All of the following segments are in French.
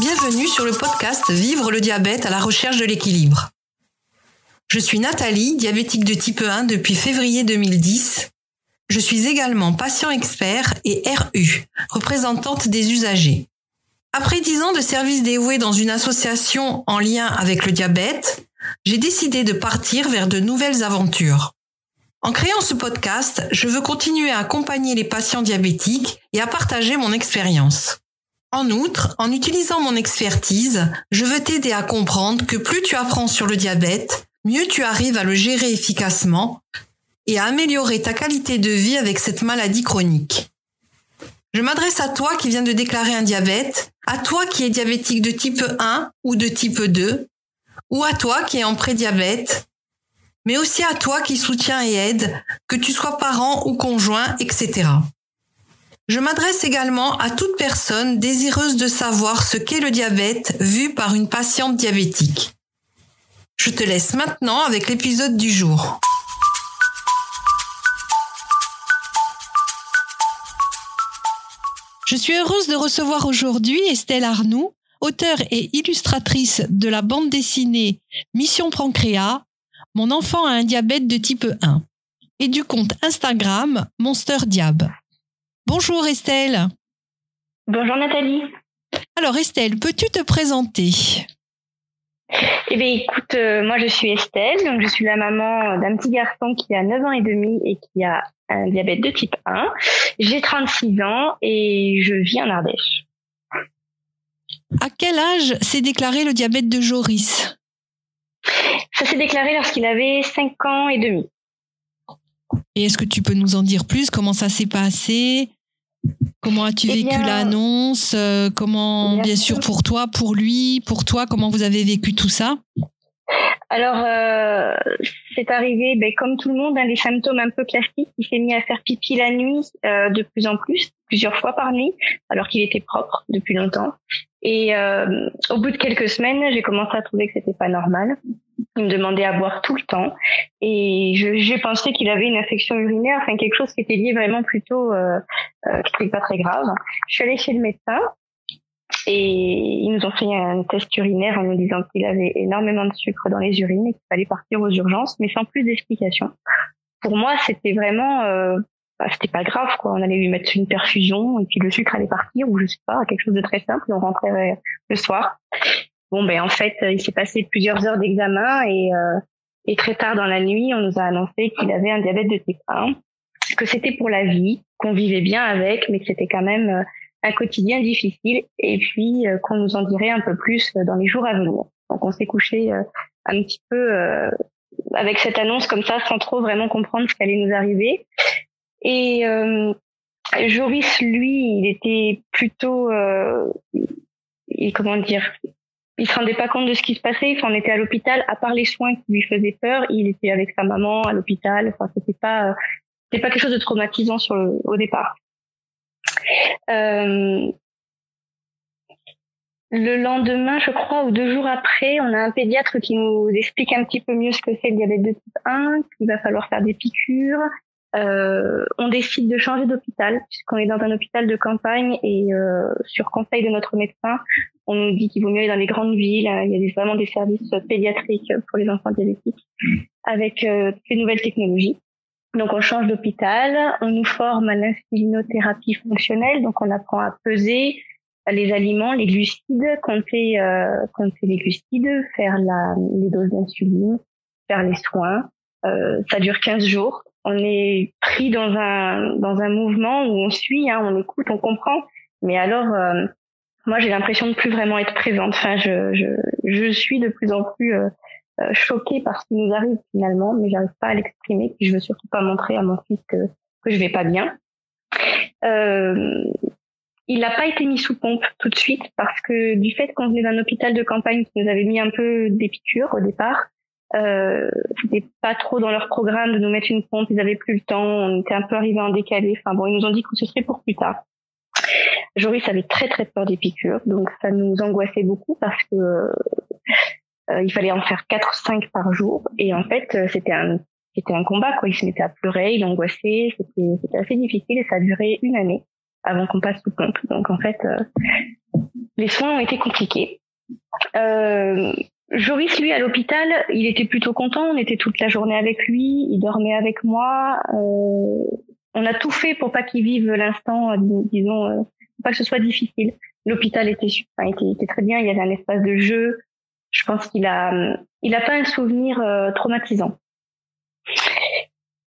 Bienvenue sur le podcast Vivre le diabète à la recherche de l'équilibre. Je suis Nathalie, diabétique de type 1 depuis février 2010. Je suis également patient expert et RU, représentante des usagers. Après dix ans de service dévoué dans une association en lien avec le diabète, j'ai décidé de partir vers de nouvelles aventures. En créant ce podcast, je veux continuer à accompagner les patients diabétiques et à partager mon expérience. En outre, en utilisant mon expertise, je veux t'aider à comprendre que plus tu apprends sur le diabète, mieux tu arrives à le gérer efficacement et à améliorer ta qualité de vie avec cette maladie chronique. Je m'adresse à toi qui viens de déclarer un diabète, à toi qui es diabétique de type 1 ou de type 2, ou à toi qui es en prédiabète, mais aussi à toi qui soutiens et aide, que tu sois parent ou conjoint, etc. Je m'adresse également à toute personne désireuse de savoir ce qu'est le diabète vu par une patiente diabétique. Je te laisse maintenant avec l'épisode du jour. Je suis heureuse de recevoir aujourd'hui Estelle Arnoux, auteure et illustratrice de la bande dessinée Mission Pancréas, Mon enfant a un diabète de type 1, et du compte Instagram Monster Diab. Bonjour Estelle. Bonjour Nathalie. Alors Estelle, peux-tu te présenter? Eh bien écoute, euh, moi je suis Estelle, donc je suis la maman d'un petit garçon qui a 9 ans et demi et qui a un diabète de type 1. J'ai 36 ans et je vis en Ardèche. À quel âge s'est déclaré le diabète de Joris? Ça s'est déclaré lorsqu'il avait 5 ans et demi. Et est-ce que tu peux nous en dire plus? Comment ça s'est passé? Comment as-tu Eh vécu bien, l'annonce? Euh, Comment, bien bien sûr, sûr. pour toi, pour lui, pour toi, comment vous avez vécu tout ça? Alors, euh, c'est arrivé, ben, comme tout le monde, hein, des symptômes un peu classiques. Il s'est mis à faire pipi la nuit euh, de plus en plus, plusieurs fois par nuit, alors qu'il était propre depuis longtemps. Et euh, au bout de quelques semaines, j'ai commencé à trouver que c'était pas normal. Il me demandait à boire tout le temps, et je- j'ai pensé qu'il avait une infection urinaire, enfin quelque chose qui était lié vraiment plutôt, euh, euh, qui n'était pas très grave. Je suis allée chez le médecin. Et ils nous ont fait un test urinaire en nous disant qu'il avait énormément de sucre dans les urines et qu'il fallait partir aux urgences, mais sans plus d'explications. Pour moi, c'était vraiment, euh, bah, c'était pas grave quoi. On allait lui mettre une perfusion et puis le sucre allait partir ou je sais pas, quelque chose de très simple. Et on rentrait le soir. Bon ben en fait, il s'est passé plusieurs heures d'examen et euh, et très tard dans la nuit, on nous a annoncé qu'il avait un diabète de type 1, que c'était pour la vie, qu'on vivait bien avec, mais que c'était quand même euh, un quotidien difficile et puis euh, qu'on nous en dirait un peu plus euh, dans les jours à venir. Donc on s'est couché euh, un petit peu avec cette annonce comme ça sans trop vraiment comprendre ce qui allait nous arriver. Et euh, Joris, lui, il était plutôt, euh, il, comment dire, il se rendait pas compte de ce qui se passait. Enfin, on était à l'hôpital, à part les soins qui lui faisaient peur, il était avec sa maman à l'hôpital. Enfin, c'était pas, c'était pas quelque chose de traumatisant sur le, au départ. Euh, le lendemain, je crois, ou deux jours après, on a un pédiatre qui nous explique un petit peu mieux ce que c'est le diabète de type 1, qu'il va falloir faire des piqûres. Euh, on décide de changer d'hôpital, puisqu'on est dans un hôpital de campagne et euh, sur conseil de notre médecin, on nous dit qu'il vaut mieux aller dans les grandes villes. Il y a vraiment des services pédiatriques pour les enfants diabétiques avec euh, toutes les nouvelles technologies. Donc on change d'hôpital, on nous forme à l'insulinothérapie fonctionnelle, donc on apprend à peser les aliments, les glucides, compter, euh, compter les glucides, faire la, les doses d'insuline, faire les soins. Euh, ça dure 15 jours. On est pris dans un dans un mouvement où on suit, hein, on écoute, on comprend. Mais alors, euh, moi j'ai l'impression de plus vraiment être présente. Enfin, je je, je suis de plus en plus euh, choquée par ce qui nous arrive finalement, mais j'arrive pas à l'exprimer. Puis je veux surtout pas montrer à mon fils que que je vais pas bien. Euh, il n'a pas été mis sous pompe tout de suite parce que du fait qu'on venait d'un hôpital de campagne qui nous avait mis un peu des piqûres au départ, euh, c'était pas trop dans leur programme de nous mettre une pompe, ils avaient plus le temps, on était un peu arrivé en décalé. Enfin bon, ils nous ont dit que ce serait pour plus tard. Joris avait très très peur des piqûres, donc ça nous angoissait beaucoup parce que euh, il fallait en faire quatre ou cinq par jour et en fait euh, c'était un c'était un combat quoi. Il se mettait à pleurer, il angoissait, c'était c'était assez difficile et ça a duré une année avant qu'on passe sous pompe. Donc en fait, euh, les soins ont été compliqués. Euh, Joris, lui, à l'hôpital, il était plutôt content. On était toute la journée avec lui. Il dormait avec moi. Euh, on a tout fait pour pas qu'il vive l'instant, disons, euh, pas que ce soit difficile. L'hôpital était, enfin, était, était, très bien. Il y avait un espace de jeu. Je pense qu'il a, il a pas un souvenir euh, traumatisant.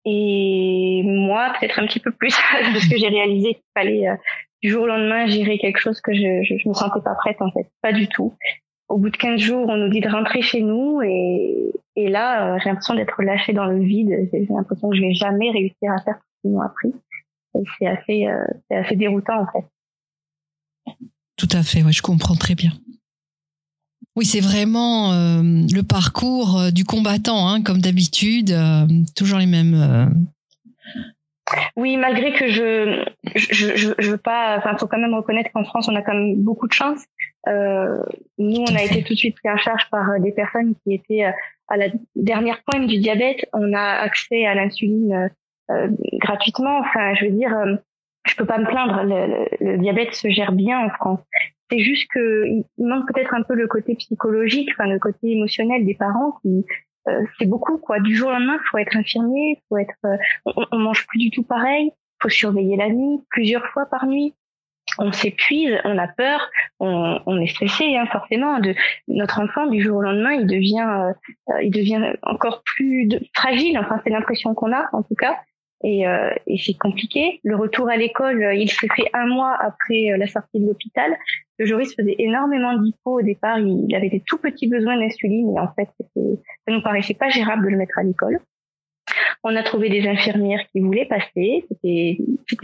Et moi, peut-être un petit peu plus, parce que j'ai réalisé qu'il fallait euh, du jour au lendemain gérer quelque chose que je, je, je me sentais pas prête en fait, pas du tout au bout de 15 jours, on nous dit de rentrer chez nous et, et là, euh, j'ai l'impression d'être lâchée dans le vide. J'ai l'impression que je vais jamais réussir à faire ce qu'ils m'ont appris. C'est assez, assez déroutant en fait. Tout à fait, ouais, je comprends très bien. Oui, c'est vraiment euh, le parcours du combattant, hein, comme d'habitude, toujours les mêmes oui, malgré que je je, je, je veux pas, enfin, faut quand même reconnaître qu'en France, on a quand même beaucoup de chance. Euh, nous, on a été tout de suite pris en charge par euh, des personnes qui étaient euh, à la dernière pointe du diabète. On a accès à l'insuline euh, gratuitement. Enfin, je veux dire, je peux pas me plaindre. Le, le, diabète se gère bien en France. C'est juste que il manque peut-être un peu le côté psychologique, enfin le côté émotionnel des parents qui euh, c'est beaucoup quoi. Du jour au lendemain, faut être infirmier, faut être, euh, on, on, mange plus du tout pareil, faut surveiller la nuit plusieurs fois par nuit. On s'épuise, on a peur, on, on est stressé hein, forcément. De notre enfant du jour au lendemain, il devient, euh, il devient encore plus fragile. Enfin, c'est l'impression qu'on a en tout cas et, euh, et c'est compliqué. Le retour à l'école, euh, il se fait un mois après euh, la sortie de l'hôpital. Le Joris faisait énormément d'hypo au départ. Il avait des tout petits besoins d'insuline et en fait, ça nous paraissait pas gérable de le mettre à l'école. On a trouvé des infirmières qui voulaient passer. C'était,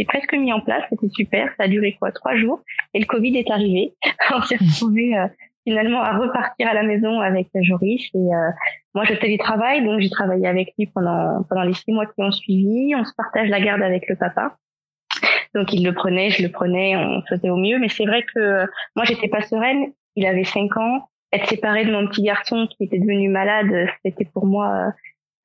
presque mis en place. C'était super. Ça a duré quoi? Trois jours et le Covid est arrivé. On s'est retrouvé finalement à repartir à la maison avec Joris et moi, je télétravaille, donc j'ai travaillé avec lui pendant pendant les six mois qui ont suivi. On se partage la garde avec le papa. Donc il le prenait, je le prenais, on faisait au mieux. Mais c'est vrai que moi, j'étais pas sereine. Il avait cinq ans. Être séparée de mon petit garçon qui était devenu malade, c'était pour moi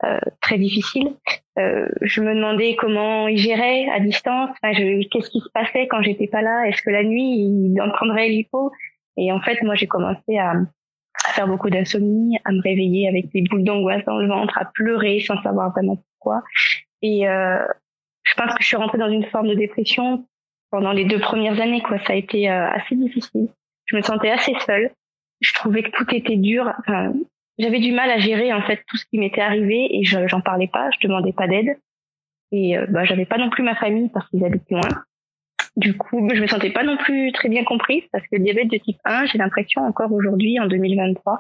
euh, très difficile. Euh, je me demandais comment il gérait à distance. Enfin, qu'est-ce qui se passait quand j'étais pas là? Est-ce que la nuit il en prendrait l'hypo? Et en fait, moi, j'ai commencé à à faire beaucoup d'insomnie, à me réveiller avec des boules d'angoisse dans le ventre, à pleurer sans savoir vraiment pourquoi. Et euh, je pense que je suis rentrée dans une forme de dépression pendant les deux premières années. Quoi, ça a été euh, assez difficile. Je me sentais assez seule. Je trouvais que tout était dur. Enfin, j'avais du mal à gérer en fait tout ce qui m'était arrivé et je j'en parlais pas. Je demandais pas d'aide. Et euh, bah, j'avais pas non plus ma famille parce qu'ils habitent loin. Du coup, je me sentais pas non plus très bien comprise parce que le diabète de type 1, j'ai l'impression encore aujourd'hui, en 2023,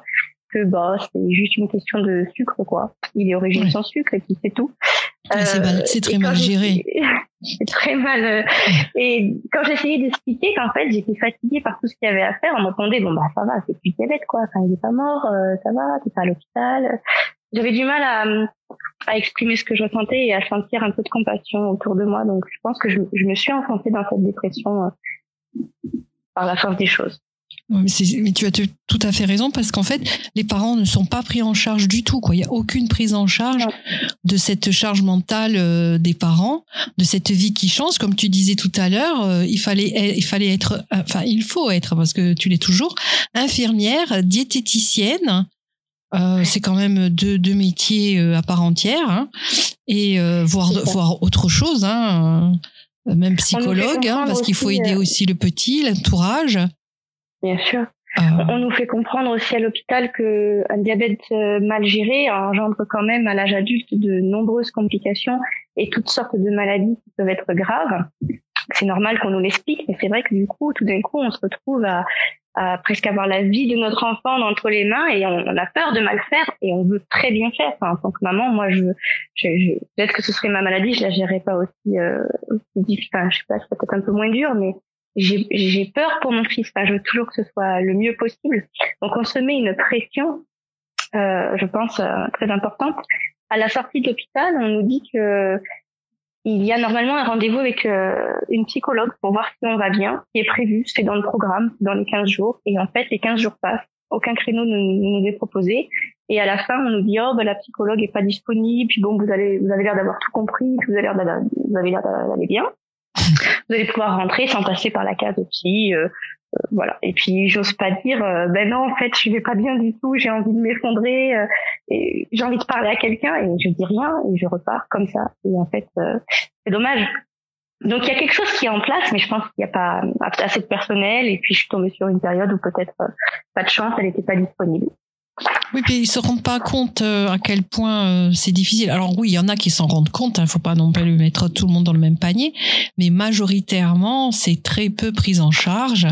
que bah c'est juste une question de sucre quoi. Il est origine sans sucre et puis c'est tout. c'est, euh, très mal géré. c'est très mal. et quand j'essayais d'expliquer qu'en fait j'étais fatiguée par tout ce qu'il y avait à faire, on me répondait bon bah ça va, c'est plus diabète quoi. Enfin il est pas mort, euh, ça va, t'es pas à l'hôpital j'avais du mal à, à, exprimer ce que je ressentais et à sentir un peu de compassion autour de moi. Donc, je pense que je, je me suis enfoncée dans cette dépression euh, par la force des choses. Mais, mais, tu as tout à fait raison parce qu'en fait, les parents ne sont pas pris en charge du tout. Quoi. Il n'y a aucune prise en charge de cette charge mentale euh, des parents, de cette vie qui change. Comme tu disais tout à l'heure, euh, il fallait, il fallait être, enfin, il faut être parce que tu l'es toujours, infirmière, diététicienne, euh, c'est quand même deux, deux métiers euh, à part entière, hein, et euh, voir, voir autre chose, hein, euh, même psychologue, hein, parce qu'il faut aider aussi le petit, l'entourage. Bien sûr. On nous fait comprendre aussi à l'hôpital que un diabète mal géré engendre quand même à l'âge adulte de nombreuses complications et toutes sortes de maladies qui peuvent être graves. C'est normal qu'on nous l'explique, mais c'est vrai que du coup, tout d'un coup, on se retrouve à, à presque avoir la vie de notre enfant entre les mains et on, a peur de mal faire et on veut très bien faire. En tant que maman, moi, je, je, je peut-être que ce serait ma maladie, je la gérerais pas aussi, euh, aussi. Enfin, je sais pas, c'est peut-être un peu moins dur, mais j'ai peur pour mon fils. Enfin, je veux toujours que ce soit le mieux possible. Donc, on se met une pression, euh, je pense, euh, très importante. À la sortie de l'hôpital, on nous dit que il y a normalement un rendez-vous avec euh, une psychologue pour voir si on va bien, qui est prévu, c'est dans le programme, dans les 15 jours. Et en fait, les 15 jours passent, aucun créneau ne nous, est proposé. Et à la fin, on nous dit, oh, ben, la psychologue est pas disponible, puis bon, vous allez, vous avez l'air d'avoir tout compris, vous avez l'air d'aller, vous avez l'air d'aller bien. Vous allez pouvoir rentrer sans passer par la case psy. Euh, euh, voilà. Et puis j'ose pas dire, euh, ben non, en fait, je vais pas bien du tout, j'ai envie de m'effondrer, et j'ai envie de parler à quelqu'un, et je dis rien, et je repars comme ça. Et en fait, c'est dommage. Donc il y a quelque chose qui est en place, mais je pense qu'il n'y a pas assez de personnel, et puis je suis tombée sur une période où peut-être pas de chance, elle n'était pas disponible. Oui, puis ils se rendent pas compte à quel point c'est difficile. Alors oui, il y en a qui s'en rendent compte. Il hein, faut pas non plus mettre tout le monde dans le même panier, mais majoritairement, c'est très peu pris en charge.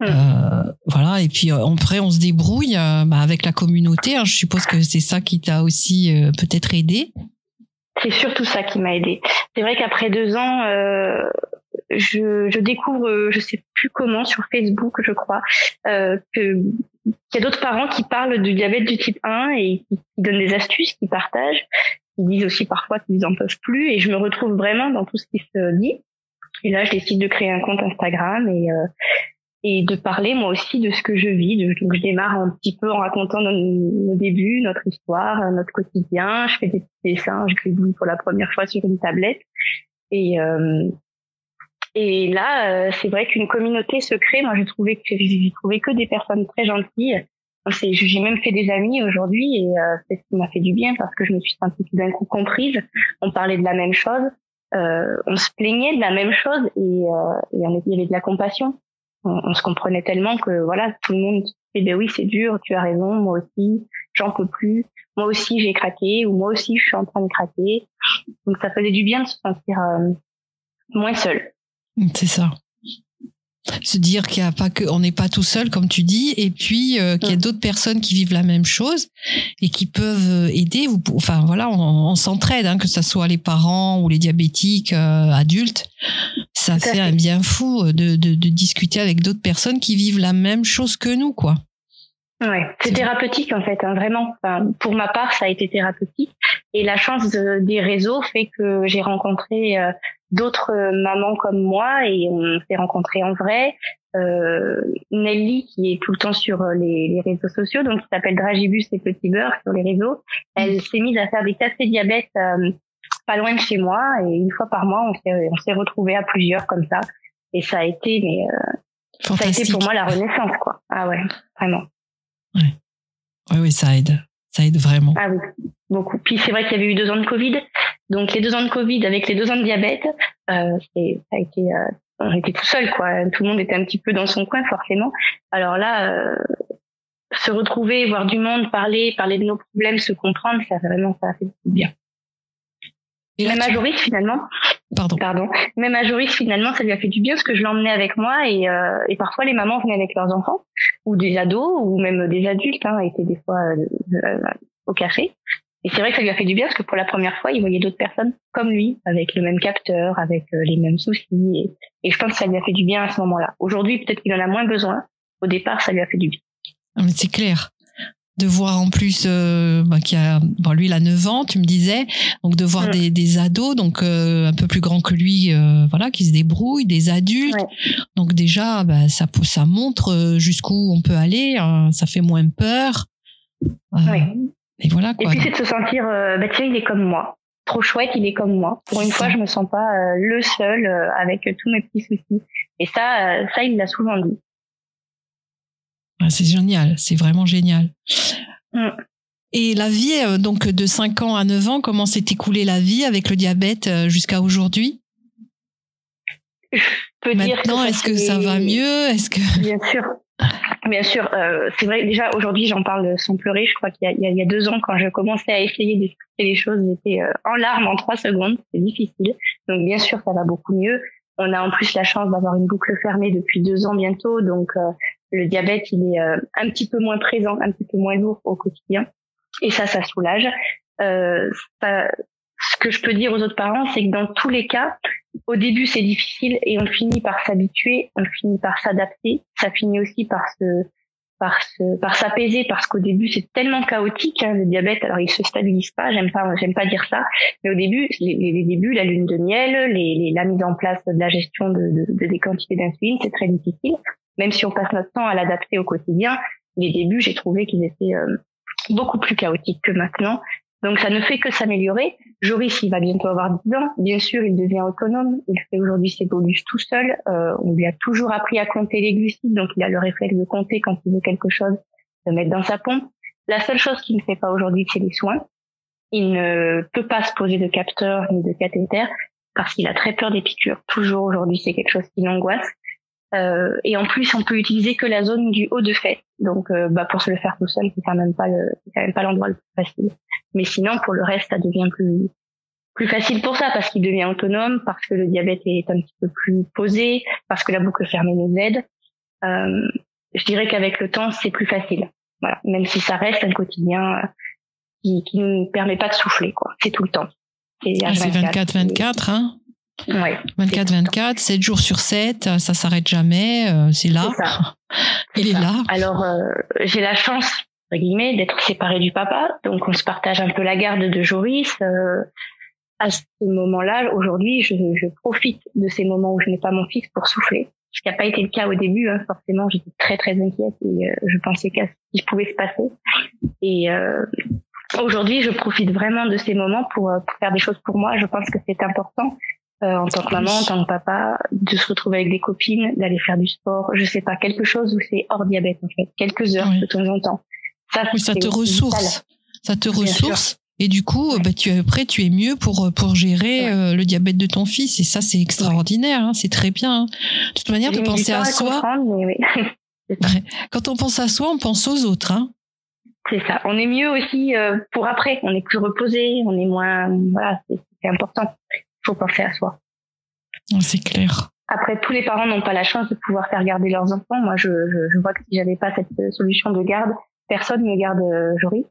Hum. Euh, voilà, et puis après on se débrouille bah, avec la communauté. Hein. je suppose que c'est ça qui t'a aussi peut-être aidé. C'est surtout ça qui m'a aidé. C'est vrai qu'après deux ans, je, je, découvre, je sais plus comment, sur Facebook, je crois, euh, que qu'il y a d'autres parents qui parlent du diabète du type 1 et qui, donnent des astuces, qui partagent, qui disent aussi parfois qu'ils en peuvent plus, et je me retrouve vraiment dans tout ce qui se dit. Et là, je décide de créer un compte Instagram et euh, et de parler moi aussi de ce que je vis. Donc je démarre un petit peu en racontant nos, débuts, notre histoire, notre quotidien. Je fais des petits dessins, je gribouille pour la première fois sur une tablette. Et, euh, et là, euh, c'est vrai qu'une communauté se crée. Moi, j'ai trouvé que j'ai trouvé que des personnes très gentilles. J'ai même fait des amis aujourd'hui et euh, c'est ce qui m'a fait du bien parce que je me suis sentie tout d'un coup comprise. On parlait de la même chose, euh, on se plaignait de la même chose et, euh, et il y avait de la compassion. On, se comprenait tellement que voilà, tout le monde disait ben oui c'est dur, tu as raison, moi aussi, j'en peux plus, moi aussi j'ai craqué ou moi aussi je suis en train de craquer. Donc ça faisait du bien de se sentir moins seul. C'est ça. Se dire qu'il y a pas que, on n'est pas tout seul, comme tu dis, et puis euh, qu'il y a d'autres personnes qui vivent la même chose et qui peuvent euh, aider. Enfin voilà, on, s'entraide, hein, que ce soit les parents ou les diabétiques euh, adultes. Ça fait, un bien fou de, de, de discuter avec d'autres personnes qui vivent la même chose que nous, quoi. Ouais, c'est thérapeutique en fait, hein, vraiment. Enfin, pour ma part, ça a été thérapeutique. Et la chance des réseaux fait que j'ai rencontré d'autres euh, mamans comme moi et on s'est rencontrés en vrai. Euh, Nelly qui est tout le temps sur euh, les, les réseaux sociaux, donc qui s'appelle Dragibus et Petit Beurre sur les réseaux. Elle s'est mise à faire des cafés diabète euh, pas loin de chez moi et une fois par mois on s'est on s'est retrouvés à plusieurs comme ça et ça a été mais ça a été pour moi la renaissance quoi. Ah ouais, vraiment. Ouais. Oui oui ça aide. Ça aide vraiment. Ah oui, beaucoup. Puis c'est vrai qu'il y avait eu deux ans de Covid. Donc les deux ans de Covid avec les deux ans de diabète, euh, ça a été, euh, on était tout seul quoi. Tout le monde était un petit peu dans son coin forcément. Alors là, euh, se retrouver, voir du monde, parler, parler de nos problèmes, se comprendre, ça vraiment ça fait bien. Et même à Joris finalement. Pardon. Pardon. Même à Joris finalement, ça lui a fait du bien parce que je l'emmenais avec moi et, euh, et parfois les mamans venaient avec leurs enfants ou des ados ou même des adultes, hein, étaient des fois euh, au café. Et c'est vrai que ça lui a fait du bien parce que pour la première fois, il voyait d'autres personnes comme lui, avec le même capteur, avec euh, les mêmes soucis. Et, je pense que ça lui a fait du bien à ce moment-là. Aujourd'hui, peut-être qu'il en a moins besoin. Au départ, ça lui a fait du bien. Ah, mais c'est clair de voir en plus euh, bah, qui a bon, lui il a 9 ans tu me disais. Donc de voir des, des ados donc euh, un peu plus grands que lui euh, voilà qui se débrouillent des adultes. Donc déjà bah, ça ça montre jusqu'où on peut aller hein. ça fait moins peur. Et voilà quoi. et puis c'est de se sentir bah tiens il est comme moi. Trop chouette il est comme moi. Pour une fois je me sens pas le seul avec tous mes petits soucis. Et ça ça il l'a souvent dit c'est génial, c'est vraiment génial. Mm. Et la vie, euh, donc de 5 ans à 9 ans, comment s'est écoulée la vie avec le diabète euh, jusqu'à aujourd'hui? Maintenant, est-ce que ça va mieux? Est-ce que bien sûr, bien sûr. Euh, c'est vrai. Déjà aujourd'hui, j'en parle sans pleurer. Je crois qu'il y, y, a deux ans, quand je commençais à essayer d'expliquer les choses, j'étais en larmes en trois secondes. C'est difficile. Donc bien sûr, ça va beaucoup mieux. On a en plus la chance d'avoir une boucle fermée depuis deux ans bientôt, donc le diabète, il est euh, un petit peu moins présent, un petit peu moins lourd au quotidien. Et ça, ça soulage. Euh, ce que je peux dire aux autres parents, c'est que dans tous les cas, au début, c'est difficile et on finit par s'habituer, on finit par s'adapter. Ça finit aussi par se par se, par s'apaiser parce qu'au début c'est tellement chaotique hein, le diabète alors il se stabilise pas j'aime pas j'aime pas dire ça mais au début les, les débuts la lune de miel les, les, la mise en place de la gestion de, de des quantités d'insuline c'est très difficile même si on passe notre temps à l'adapter au quotidien, les débuts, j'ai trouvé qu'ils étaient euh, beaucoup plus chaotiques que maintenant. Donc ça ne fait que s'améliorer. Joris, il va bientôt avoir 10 ans. Bien sûr, il devient autonome. Il fait aujourd'hui ses bolus tout seul. Euh, on lui a toujours appris à compter les glucides, donc il a le réflexe de compter quand il veut quelque chose, de mettre dans sa pompe. La seule chose qu'il ne fait pas aujourd'hui, c'est les soins. Il ne peut pas se poser de capteur ni de cathéter parce qu'il a très peur des piqûres. Toujours aujourd'hui, c'est quelque chose qui l'angoisse. Euh, et en plus, on peut utiliser que la zone du haut de fait. Donc, euh, bah, pour se le faire tout seul, c'est quand même pas le, c'est quand même pas l'endroit le plus facile. Mais sinon, pour le reste, ça devient plus plus facile pour ça parce qu'il devient autonome, parce que le diabète est un petit peu plus posé, parce que la boucle fermée nous aide. Euh, je dirais qu'avec le temps, c'est plus facile. Voilà, même si ça reste un quotidien euh, qui qui nous permet pas de souffler, quoi. C'est tout le temps. C'est 24-24, hein Ouais, 24-24, 7 jours sur 7, ça s'arrête jamais, euh, c'est là. Ça. Il est là. Alors, euh, j'ai la chance, entre guillemets, d'être séparée du papa, donc on se partage un peu la garde de Joris. Euh, à ce moment-là, aujourd'hui, je, je profite de ces moments où je n'ai pas mon fils pour souffler. Ce qui n'a pas été le cas au début, hein, forcément, j'étais très très inquiète et euh, je pensais qu'à ce qui pouvait se passer. Et euh, aujourd'hui, je profite vraiment de ces moments pour, euh, pour faire des choses pour moi. Je pense que c'est important euh, en tant que maman, en tant que papa, de se retrouver avec des copines, d'aller faire du sport, je sais pas, quelque chose où c'est hors diabète en fait, quelques heures Oui. de temps en temps. Ça, Oui, ça te ressource. Ça te Bien ressource. Et du coup, bah, tu, après, tu es mieux pour, pour gérer Ouais. euh, le diabète de ton fils. Et ça, c'est extraordinaire. hein, c'est très bien. hein. De toute manière, de penser à soi, oui. quand on pense à soi, on pense aux autres. Hein. c'est ça. On est mieux aussi euh, pour après. On est plus reposé, on est moins. Voilà, c'est important. Faut penser à soi. C'est clair. Après, tous les parents n'ont pas la chance de pouvoir faire garder leurs enfants. Moi, je, je, je vois que si j'avais pas cette euh, solution de garde, personne ne garde euh, Joris.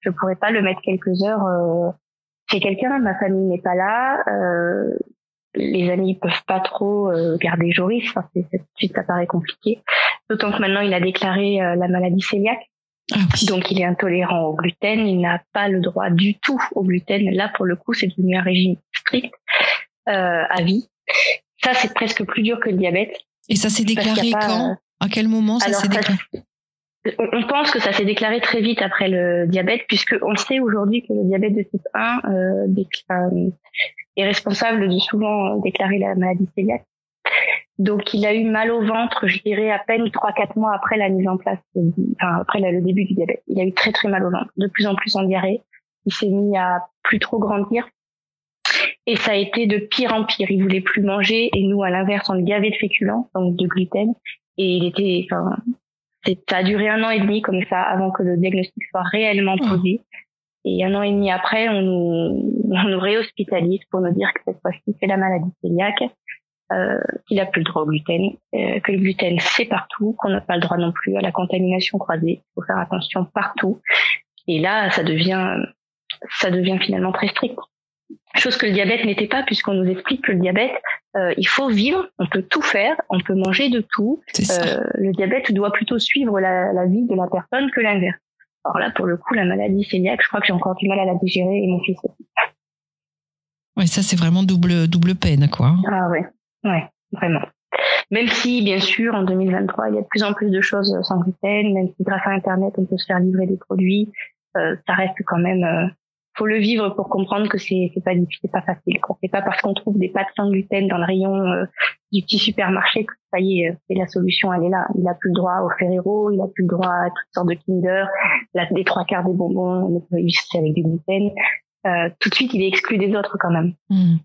Je pourrais pas le mettre quelques heures euh, chez quelqu'un. Ma famille n'est pas là. Euh, les amis peuvent pas trop euh, garder Joris. Enfin, c'est- c'est- tout de suite, ça paraît compliqué. D'autant que maintenant, il a déclaré la maladie cœliaque. Ah oui. Donc, il est intolérant au gluten. Il n'a pas le droit du tout au gluten. Là, pour le coup, c'est devenu un régime strict euh, à vie. Ça, c'est presque plus dur que le diabète. Et ça s'est déclaré pas, quand? euh, À quel moment ça s'est déclaré? on pense que ça s'est déclaré très vite après le diabète, puisque on sait aujourd'hui que le diabète de type 1 euh, euh, est responsable de souvent déclarer la maladie cœliaque. Donc, il a eu mal au ventre, je dirais, à peine 3-4 mois après la mise en place, de- enfin, après le début du diabète. Il a eu très très mal au ventre, de plus en plus en diarrhée. Il s'est mis à plus trop grandir. Et ça a été de pire en pire. Il voulait plus manger et nous, à l'inverse, on le gavait de féculents, donc de gluten. Et il était, enfin, c'est- ça a duré un an et demi comme ça avant que le diagnostic soit réellement Oh. posé. Et un an et demi après, on nous, on nous réhospitalise pour nous dire que cette fois-ci, c'est la maladie cœliaque, euh, qu'il a plus le droit au gluten, euh, que le gluten c'est partout, qu'on n'a pas le droit non plus à la contamination croisée. Il faut faire attention partout. Et là, ça devient, ça devient finalement très strict. Chose que le diabète n'était pas, puisqu'on nous explique que le diabète, euh, il faut vivre, on peut tout faire, on peut manger de tout, euh, le diabète doit plutôt suivre la, la vie de la personne que l'inverse. Alors là, pour le coup, la maladie cœliaque, je crois que j'ai encore du mal à la digérer et mon fils aussi. Ouais, ça, c'est vraiment double, double peine, quoi. Ah ouais, ouais, vraiment. Même si, bien sûr, en 2023, il y a de plus en plus de choses sans gluten, même si grâce à Internet, on peut se faire livrer des produits, euh, ça reste quand même... euh, faut le vivre pour comprendre que c'est c'est pas difficile, c'est pas facile. C'est pas parce qu'on trouve des pâtes sans gluten dans le rayon euh, du petit supermarché que ça y est, euh, c'est la solution, elle est là. Il a plus le droit au Ferrero, il a plus le droit à toutes sortes de Kinder, la, les trois quarts des bonbons, on peut avec du gluten. Euh, tout de suite, il est exclu des autres quand même. Hmm.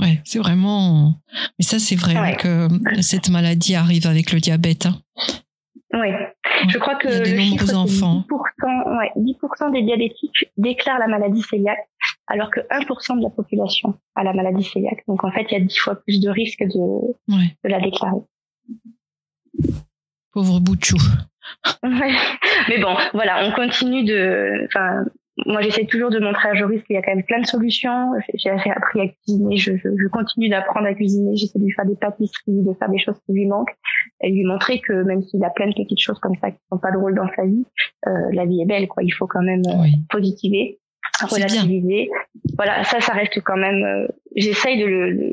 Ouais, c'est vraiment. Mais ça, c'est vrai Ouais. que cette maladie arrive avec le diabète. hein. Oui. Je crois que Il y a de le nombreux chiffre, c'est enfants. 10%, ouais, 10% des diabétiques déclarent la maladie cœliaque, alors que 1% de la population a la maladie cœliaque. Donc en fait, il y a 10 fois plus de risques de, Ouais. de la déclarer. Pauvre bout de chou. Ouais. Mais bon, voilà, on continue de. Enfin, moi, j'essaie toujours de montrer à Joris qu'il y a quand même plein de solutions. J'ai appris à cuisiner, je, je, je continue d'apprendre à cuisiner. J'essaie de lui faire des pâtisseries, de faire des choses qui lui manquent, et lui montrer que même s'il a plein de petites choses comme ça qui sont pas drôles dans sa vie, euh, la vie est belle, quoi. Il faut quand même euh, Oui. positiver, bien. relativiser. Voilà, ça, ça reste quand même. euh, J'essaye de le, le-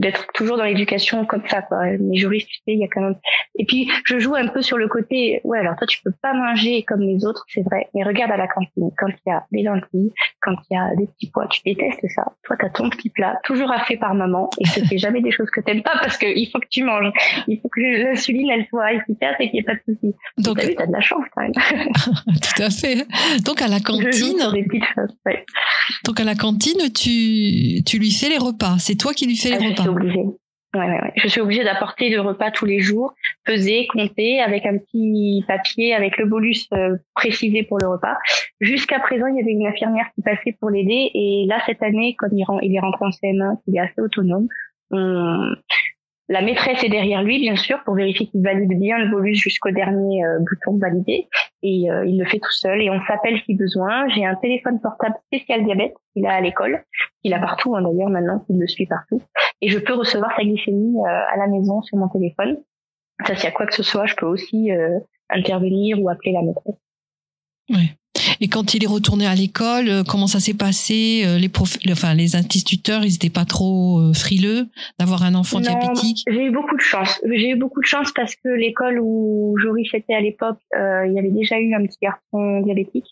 d'être toujours dans l'éducation comme ça quoi. Les juristes tu sais il y a quand même et puis je joue un peu sur le côté ouais alors toi tu peux pas manger comme les autres c'est vrai mais regarde à la cantine. Quand il y a des lentilles quand il y a des petits pois tu détestes ça. Toi t'as ton petit plat toujours fait par maman et te fais jamais des choses que t'aimes pas parce que il faut que tu manges. Il faut que l'insuline elle soit efficace et qu'il n'y ait pas de soucis. Donc t'as as de la chance quand même. Tout à fait. Donc à la cantine des petites choses, ouais. donc à la cantine tu tu lui fais les repas. C'est toi qui lui fais les ah, repas obligée. Ouais, ouais, ouais. Je suis obligée d'apporter le repas tous les jours, peser, compter, avec un petit papier avec le bolus euh, précisé pour le repas. Jusqu'à présent, il y avait une infirmière qui passait pour l'aider, et là cette année, comme il, il est rentré en CM1, il est assez autonome, on, la maîtresse est derrière lui, bien sûr, pour vérifier qu'il valide bien le bolus jusqu'au dernier euh, bouton validé. Et euh, il le fait tout seul. Et on s'appelle si besoin. J'ai un téléphone portable spécial diabète qu'il a à l'école. Il a partout, hein, d'ailleurs, maintenant, il le suit partout. Et je peux recevoir sa glycémie euh, à la maison sur mon téléphone. Ça, s'il y a quoi que ce soit, je peux aussi intervenir ou appeler la maîtresse. Et quand il est retourné à l'école, euh, comment ça s'est passé euh, Les prof... enfin les instituteurs, ils n'étaient pas trop euh, frileux d'avoir un enfant diabétique? J'ai eu beaucoup de chance. J'ai eu beaucoup de chance parce que l'école où Joris était à l'époque, il y avait déjà eu un petit garçon diabétique.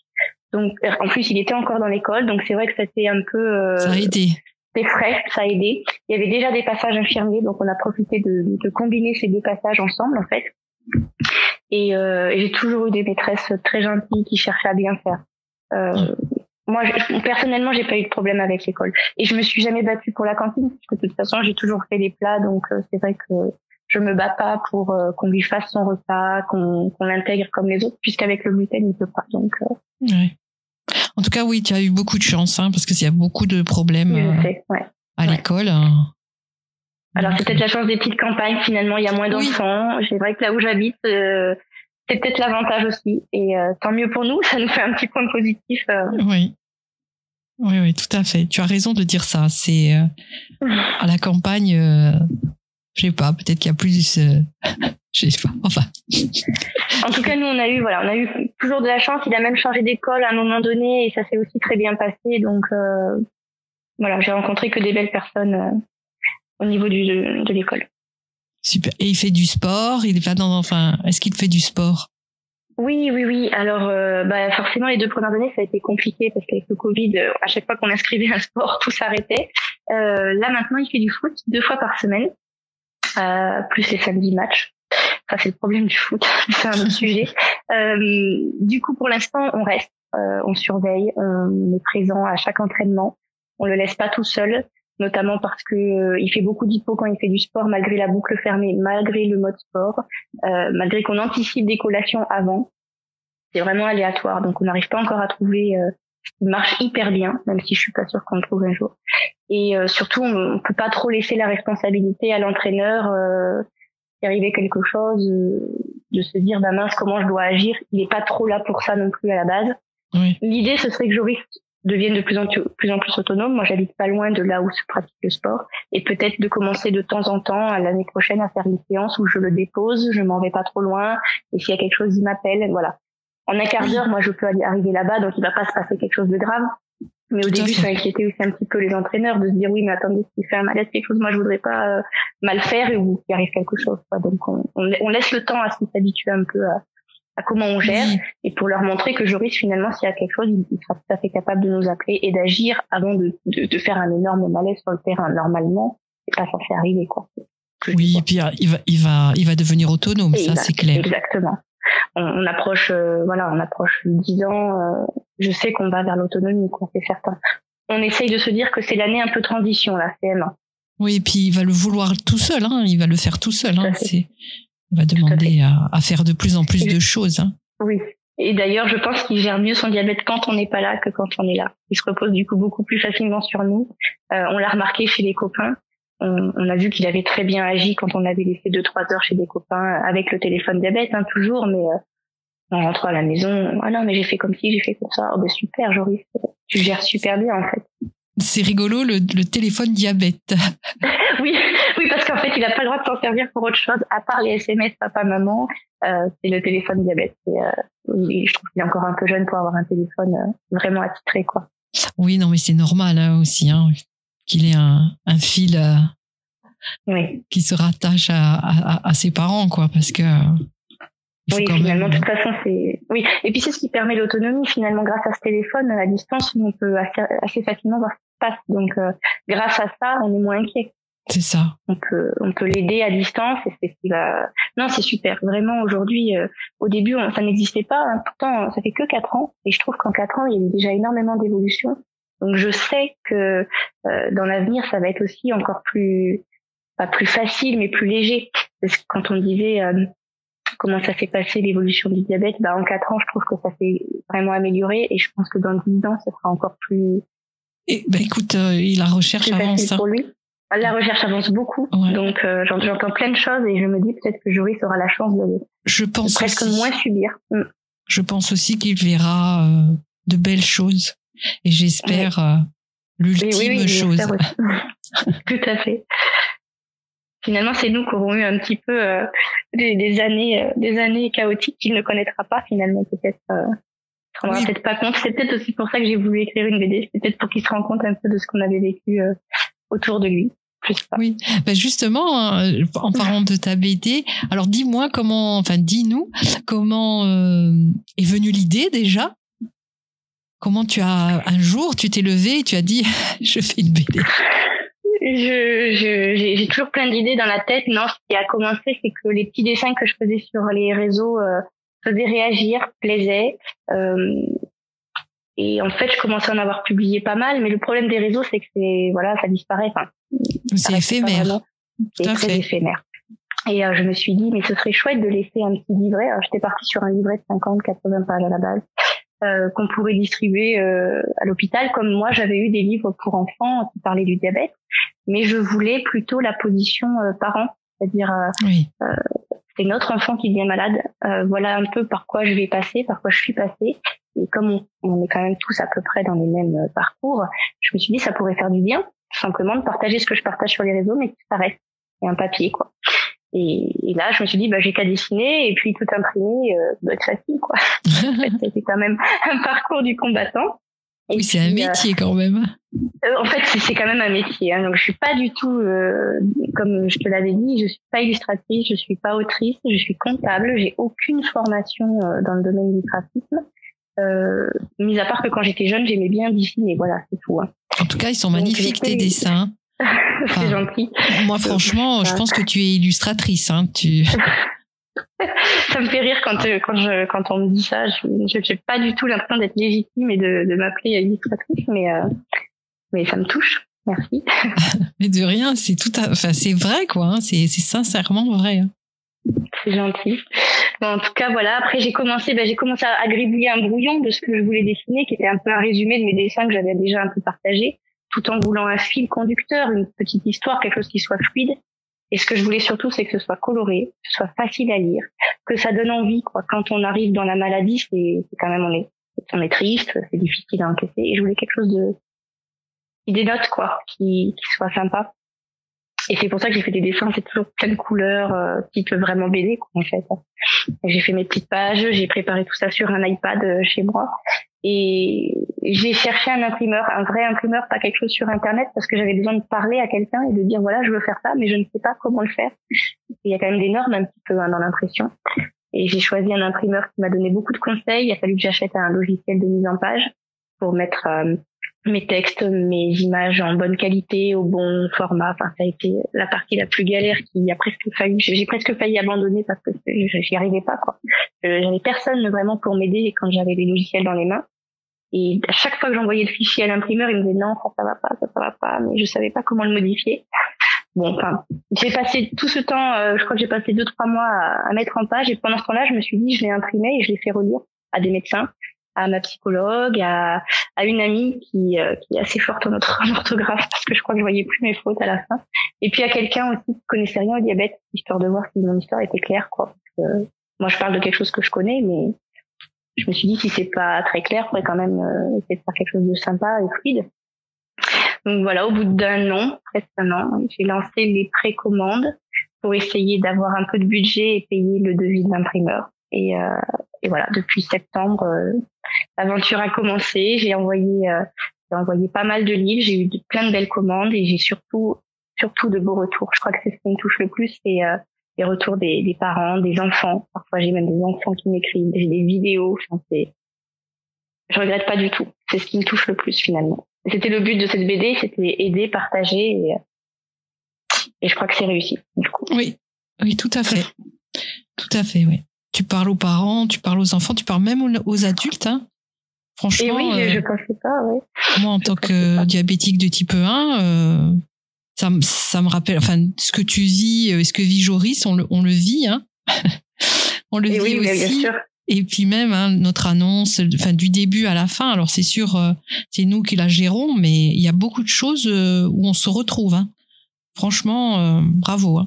Donc en plus, il était encore dans l'école, donc c'est vrai que c'était un peu. ça a aidé. C'était frais, ça a aidé. Il y avait déjà des passages infirmiers, donc on a profité de, de combiner ces deux passages ensemble en fait. Et, euh, j'ai toujours eu des maîtresses très gentilles qui cherchaient à bien faire. Euh, moi, je, personnellement, j'ai pas eu de problème avec l'école. Et je me suis jamais battue pour la cantine, parce que de toute façon, j'ai toujours fait les plats, donc euh, c'est vrai que je me bats pas pour euh, qu'on lui fasse son repas, qu'on l'intègre comme les autres, puisqu'avec le gluten, il peut pas. Donc, euh. ouais. En tout cas, oui, tu as eu beaucoup de chance, hein, parce qu'il y a beaucoup de problèmes sais, ouais. à l'école. Alors c'est peut-être la chance des petites campagnes. Finalement, il y a moins d'enfants. C'est vrai que là où j'habite, euh, c'est peut-être l'avantage aussi. Et euh, tant mieux pour nous. Ça nous fait un petit point positif. Euh. Oui. Oui, oui, tout à fait. Tu as raison de dire ça. C'est à la campagne. je sais pas. Peut-être qu'il y a plus. je sais pas. Enfin. En tout cas, nous, on a eu, voilà, on a eu toujours de la chance. Il a même changé d'école à un moment donné, et ça s'est aussi très bien passé. Donc, voilà, j'ai rencontré que des belles personnes au niveau du, de, l'école. Super. Et il fait du sport Il va dans, enfin, est-ce qu'il fait du sport? Oui, oui, oui. Alors, euh, bah, forcément, les deux premières années, ça a été compliqué parce qu'avec le Covid, euh, à chaque fois qu'on inscrivait un sport, tout s'arrêtait. Euh, là, maintenant, il fait du foot deux fois par semaine, euh, plus les samedis matchs. Ça, c'est le problème du foot. c'est un autre sujet. Euh, du coup, pour l'instant, on reste, on surveille, on est présent à chaque entraînement. On le laisse pas tout seul notamment parce que euh, il fait beaucoup d'hypo quand il fait du sport malgré la boucle fermée, malgré le mode sport, euh, malgré qu'on anticipe des collations avant. C'est vraiment aléatoire, donc on n'arrive pas encore à trouver euh, ce qui marche hyper bien, même si je suis pas sûre qu'on le trouve un jour. Et euh, surtout, on, on peut pas trop laisser la responsabilité à l'entraîneur euh, y arriver quelque chose, de se dire bah mince comment je dois agir? Il est pas trop là pour ça non plus à la base. Oui. L'idée, ce serait que Joris deviennent de plus en plus, en plus autonomes. Moi, j'habite pas loin de là où se pratique le sport et peut-être de commencer de temps en temps à l'année prochaine à faire une séance où je le dépose, je m'en vais pas trop loin et s'il y a quelque chose, il m'appelle. Voilà. En un quart d'heure, moi, je peux arriver là-bas, donc il va pas se passer quelque chose de grave. Mais au début, ça inquiétait aussi un petit peu les entraîneurs de se dire oui, mais attendez, s'il fait un malaise, quelque chose, moi, je voudrais pas euh, mal faire et où il arrive quelque chose. Donc, on, on, laisse le temps à s'habituer un peu à, comment on gère et pour leur montrer que Joris finalement s'il y a quelque chose il, sera tout à fait capable de nous appeler et d'agir avant de, de, faire un énorme malaise sur le terrain. Normalement c'est pas censé arriver quoi. Oui et puis il va il va il va devenir autonome ça c'est clair. exactement. On, approche euh, voilà on approche 10 ans euh, je sais qu'on va vers l'autonomie quoi c'est certain. On essaye de se dire que c'est l'année un peu transition la CM1 oui, et puis il va le vouloir tout seul, hein. il va le faire tout seul. Hein. C'est on va demander à, faire de plus en plus de choses. Hein. Oui. Et d'ailleurs, je pense qu'il gère mieux son diabète quand on n'est pas là que quand on est là. Il se repose du coup beaucoup plus facilement sur nous. Euh, on l'a remarqué chez les copains. On, a vu qu'il avait très bien agi quand on avait laissé deux trois heures chez des copains avec le téléphone diabète, hein, toujours. Mais euh, en rentrant à la maison, ah non, mais j'ai fait comme ci, j'ai fait comme ça. Oh, ben super, Joris, tu gères super bien en fait. C'est rigolo le, le téléphone diabète. oui, oui, parce qu'en fait, il n'a pas le droit de s'en servir pour autre chose, à part les SMS papa-maman. Euh, c'est le téléphone diabète. Et, euh, je trouve qu'il est encore un peu jeune pour avoir un téléphone euh, vraiment attitré, quoi. Oui, non, mais c'est normal hein, aussi, hein, qu'il ait un, un fil. Qui se rattache à, à, ses parents, quoi, parce que. oui, finalement, de toute façon, c'est. Oui, et puis c'est ce qui permet l'autonomie, finalement, grâce à ce téléphone à distance, on peut assez, facilement voir passe. Donc, euh, grâce à ça, on est moins inquiet. C'est ça. On peut, on peut l'aider à distance et c'est ce va. Non, c'est super. Vraiment, aujourd'hui, euh, au début, ça n'existait pas. Hein. Pourtant, ça fait que quatre ans et je trouve qu'en quatre ans, il y a eu déjà énormément d'évolution. Donc, je sais que euh, dans l'avenir, ça va être aussi encore plus, pas plus facile, mais plus léger. Parce que quand on disait euh, comment ça s'est passé l'évolution du diabète, bah, en quatre ans, je trouve que ça s'est vraiment amélioré et je pense que dans dix ans, ça sera encore plus. Et, bah, écoute, la recherche avance. Hein. Pour lui. La recherche avance beaucoup, donc euh, j'entends plein de choses et je me dis peut-être que Joris aura la chance de, je pense presque moins subir. Mm. Je pense aussi qu'il verra euh, de belles choses et j'espère euh, l'ultime chose. Tout à fait. Finalement, c'est nous qui aurons eu un petit peu des, années, des années chaotiques qu'il ne connaîtra pas finalement peut-être. Euh, se rendra peut-être pas compte. C'est peut-être aussi pour ça que j'ai voulu écrire une BD. C'est peut-être pour qu'il se rende compte un peu de ce qu'on avait vécu autour de lui. Oui, ben justement, hein, en parlant de ta BD, alors dis-moi comment, enfin dis-nous comment euh, est venue l'idée déjà. Comment tu as un jour, tu t'es levé et tu as dit, je fais une BD. Je, j'ai toujours plein d'idées dans la tête. Non, ce qui a commencé, c'est que les petits dessins que je faisais sur les réseaux euh, faisaient réagir, plaisaient. Euh, et en fait, je commençais à en avoir publié pas mal, mais le problème des réseaux, c'est que c'est voilà, ça disparaît. Enfin, c'est éphémère. C'est très éphémère. Et euh, je me suis dit, mais ce serait chouette de laisser un petit livret. J'étais partie sur un livret de 50, 80 pages à la base, euh, qu'on pourrait distribuer euh, à l'hôpital, comme moi j'avais eu des livres pour enfants qui parlaient du diabète, mais je voulais plutôt la position euh, parent, c'est-à-dire oui. C'est notre enfant qui devient malade. voilà un peu par quoi je vais passer, par quoi je suis passée, et comme on, est quand même tous à peu près dans les mêmes euh, parcours, je me suis dit ça pourrait faire du bien, simplement de partager ce que je partage sur les réseaux, mais que ça reste et un papier quoi. Et, là, je me suis dit, bah, j'ai qu'à dessiner et puis tout imprimer, euh, être facile, quoi. c'était quand même un parcours du combattant. Oui, c'est un euh, métier quand même. en fait, c'est quand même un métier. Hein. Donc, je suis pas du tout, comme je te l'avais dit, je suis pas illustratrice, je suis pas autrice, je suis comptable, j'ai aucune formation dans le domaine du graphisme. Euh, mis à part que quand j'étais jeune, j'aimais bien dessiner. Voilà, c'est tout. Hein. En tout cas, ils sont magnifiques tes dessins. c'est gentil. Moi, franchement, je pense que tu es illustratrice. Hein, tu... ça me fait rire quand, euh, quand, je, quand on me dit ça. Je n'ai pas du tout l'impression d'être légitime et de, de m'appeler illustratrice, mais, euh, mais ça me touche. Merci. mais de rien, c'est tout, enfin c'est vrai quoi. Hein, c'est sincèrement vrai. Hein. C'est gentil. en tout cas, voilà. Après, j'ai commencé, ben, j'ai commencé à, gribouiller un brouillon de ce que je voulais dessiner, qui était un peu un résumé de mes dessins que j'avais déjà un peu partagé, tout en voulant un fil conducteur, une petite histoire, quelque chose qui soit fluide. Et ce que je voulais surtout, c'est que ce soit coloré, que ce soit facile à lire, que ça donne envie, quoi. Quand on arrive dans la maladie, c'est quand même on est, on est triste, c'est difficile à encaisser. Et je voulais quelque chose de qui dénote, quoi, qui, qui soit sympa. Et c'est pour ça que j'ai fait des dessins, c'est toujours plein de couleurs, euh, type vraiment BD, quoi, en fait. J'ai fait mes petites pages, j'ai préparé tout ça sur un iPad euh, chez moi. Et j'ai cherché un imprimeur, un vrai imprimeur, pas quelque chose sur Internet, parce que j'avais besoin de parler à quelqu'un et de dire, voilà, je veux faire ça, mais je ne sais pas comment le faire. Il y a quand même des normes un petit peu hein, dans l'impression. Et j'ai choisi un imprimeur qui m'a donné beaucoup de conseils. Il a fallu que j'achète un logiciel de mise en page pour mettre euh, mes textes, mes images en bonne qualité, au bon format. Enfin, ça a été la partie la plus galère qui a presque failli, j'ai presque failli abandonner parce que j'y arrivais pas, quoi. J'avais personne vraiment pour m'aider quand j'avais les logiciels dans les mains. Et à chaque fois que j'envoyais le fichier à l'imprimeur, il me disait non, ça, ça va pas, ça, ça va pas, mais je savais pas comment le modifier. Bon, enfin, j'ai passé tout ce temps, euh, je crois que j'ai passé deux, trois mois à, à, mettre en page, et pendant ce temps-là, je me suis dit, je l'ai imprimé et je l'ai fait relire à des médecins à ma psychologue, à, à une amie qui, euh, qui est assez forte en, orthographe parce que je crois que je voyais plus mes fautes à la fin. Et puis à quelqu'un aussi qui connaissait rien au diabète, histoire de voir si mon histoire était claire, quoi. moi, je parle de quelque chose que je connais, mais je me suis dit si c'est pas très clair, faudrait quand même euh, essayer de faire quelque chose de sympa et fluide. Donc voilà, au bout d'un an, presque un an, j'ai lancé les précommandes pour essayer d'avoir un peu de budget et payer le devis de l'imprimeur. Et, euh, et voilà, depuis septembre, euh, l'aventure a commencé. J'ai envoyé, euh, j'ai envoyé pas mal de livres. J'ai eu plein de belles commandes et j'ai surtout surtout de beaux retours. Je crois que c'est ce qui me touche le plus, c'est euh, les retours des, des, parents, des enfants. Parfois, j'ai même des enfants qui m'écrivent, des vidéos. Enfin, je regrette pas du tout. C'est ce qui me touche le plus finalement. C'était le but de cette BD, c'était aider, partager, et, et je crois que c'est réussi. Du coup. Oui, oui, tout à fait, tout à fait, oui. Tu parles aux parents, tu parles aux enfants, tu parles même aux, adultes. Hein. Franchement. Et oui, je, je pensais pas, oui. Moi, en tant que diabétique de type 1, euh, ça, ça, me rappelle, enfin, ce que tu vis, euh, ce que vit Joris, on le, on le vit, hein. on le et vit oui, aussi. Bien sûr. Et puis même hein, notre annonce, enfin du début à la fin. Alors c'est sûr, euh, c'est nous qui la gérons, mais il y a beaucoup de choses euh, où on se retrouve. Franchement, bravo.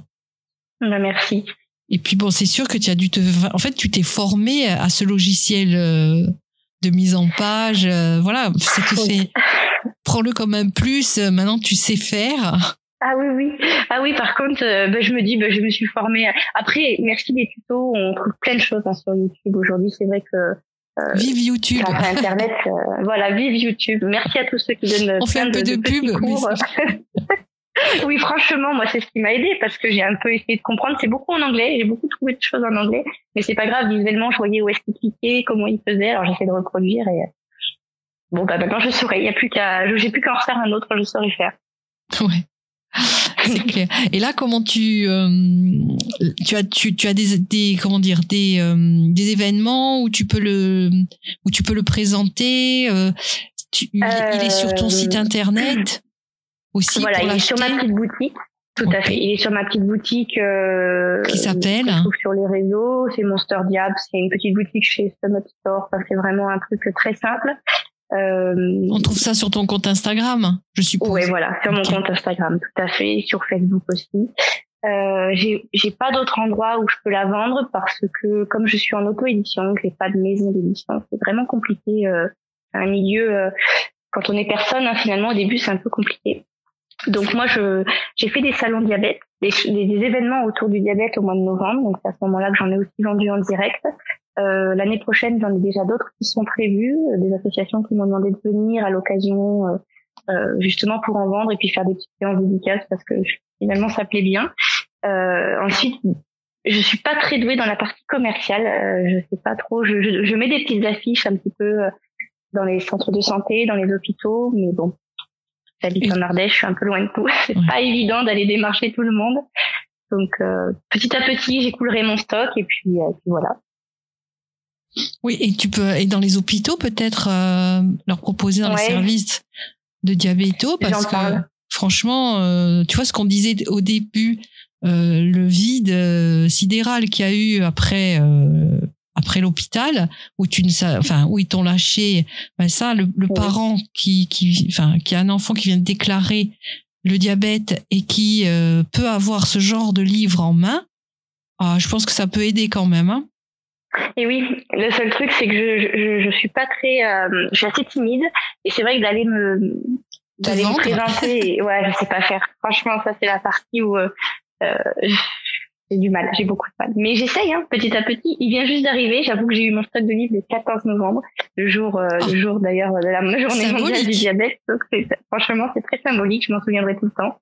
Bah, merci. Et puis bon, c'est sûr que tu as dû te, en fait, tu t'es formé à ce logiciel de mise en page. voilà, ça te fait. Prends-le comme un plus. Maintenant, tu sais faire. Ah oui, oui. Ah oui, par contre, euh, bah, je me dis, bah, je me suis formée. Après, merci des tutos. On trouve plein de choses hein, sur YouTube aujourd'hui. C'est vrai que. Euh, vive YouTube. Internet, euh, voilà, vive YouTube. Merci à tous ceux qui donnent. On fait un peu de, pub. oui, franchement, moi, c'est ce qui m'a aidé parce que j'ai un peu essayé de comprendre. C'est beaucoup en anglais. J'ai beaucoup trouvé de choses en anglais, mais c'est pas grave. Visuellement, je voyais où est-ce qu'il cliquait, comment il faisait. Alors, j'essaie de reproduire et bon, bah, maintenant, je saurais. Il y a plus qu'à, j'ai plus qu'à en refaire un autre. Je saurais faire. Ouais. c'est clair. Et là, comment tu euh, tu as tu, tu as des, des comment dire des euh, des événements où tu peux le où tu peux le présenter. Euh, tu, il, est sur ton site internet? Aussi. Voilà, il est sur ma petite boutique. Tout à fait. Il est sur ma petite boutique euh, qui s'appelle sur les réseaux. C'est Monster Diab. C'est une petite boutique chez Summit Store. Enfin, c'est vraiment un truc très simple. Euh, On trouve ça sur ton compte Instagram, je suppose. Oui, voilà, sur mon compte Instagram, tout à fait, sur Facebook aussi. Euh, j'ai pas d'autre endroit où je peux la vendre parce que comme je suis en auto-édition, que j'ai pas de maison d'édition, c'est vraiment compliqué. Euh, un milieu, euh, quand on est personne, hein, finalement au début c'est un peu compliqué. Donc moi je j'ai fait des salons diabète, des, des, événements autour du diabète au mois de novembre, donc c'est à ce moment-là que j'en ai aussi vendu en direct. Euh, L'année prochaine, j'en ai déjà d'autres qui sont prévus, euh, des associations qui m'ont demandé de venir à l'occasion, euh, euh, justement pour en vendre et puis faire des petites séances dédicaces parce que finalement ça plaît bien. Euh, ensuite, je suis pas très douée dans la partie commerciale, je sais pas trop. Je, je, je, mets des petites affiches un petit peu dans les centres de santé, dans les hôpitaux, mais bon, j'habite en Ardèche, je suis un peu loin de tout. C'est pas évident d'aller démarcher tout le monde. Donc petit à petit, j'écoulerai mon stock et puis, et puis voilà. Oui, et tu peux et dans les hôpitaux peut-être euh, leur proposer dans les services de diabéto parce que franchement, euh, tu vois ce qu'on disait au début, euh, le vide sidéral qu'il y a eu après après l'hôpital où tu ne enfin où ils t'ont lâché, ben ça le, parent qui qui enfin qui a un enfant qui vient de déclarer le diabète et qui peut avoir ce genre de livre en main, ah, je pense que ça peut aider quand même. Hein. Et oui, le seul truc, c'est que je, je, je, suis pas très, euh, je suis assez timide, et c'est vrai que d'aller me, d'aller me présenter, ouais, je sais pas faire. Franchement, ça c'est la partie où euh, euh j'ai du mal, j'ai beaucoup de mal. Mais j'essaye, hein, petit à petit. Il vient juste d'arriver. J'avoue que j'ai eu mon stock de livres le 14 novembre, le jour, euh, le jour d'ailleurs de la journée mondiale du diabète. Donc franchement, c'est très symbolique. Je m'en souviendrai tout le temps.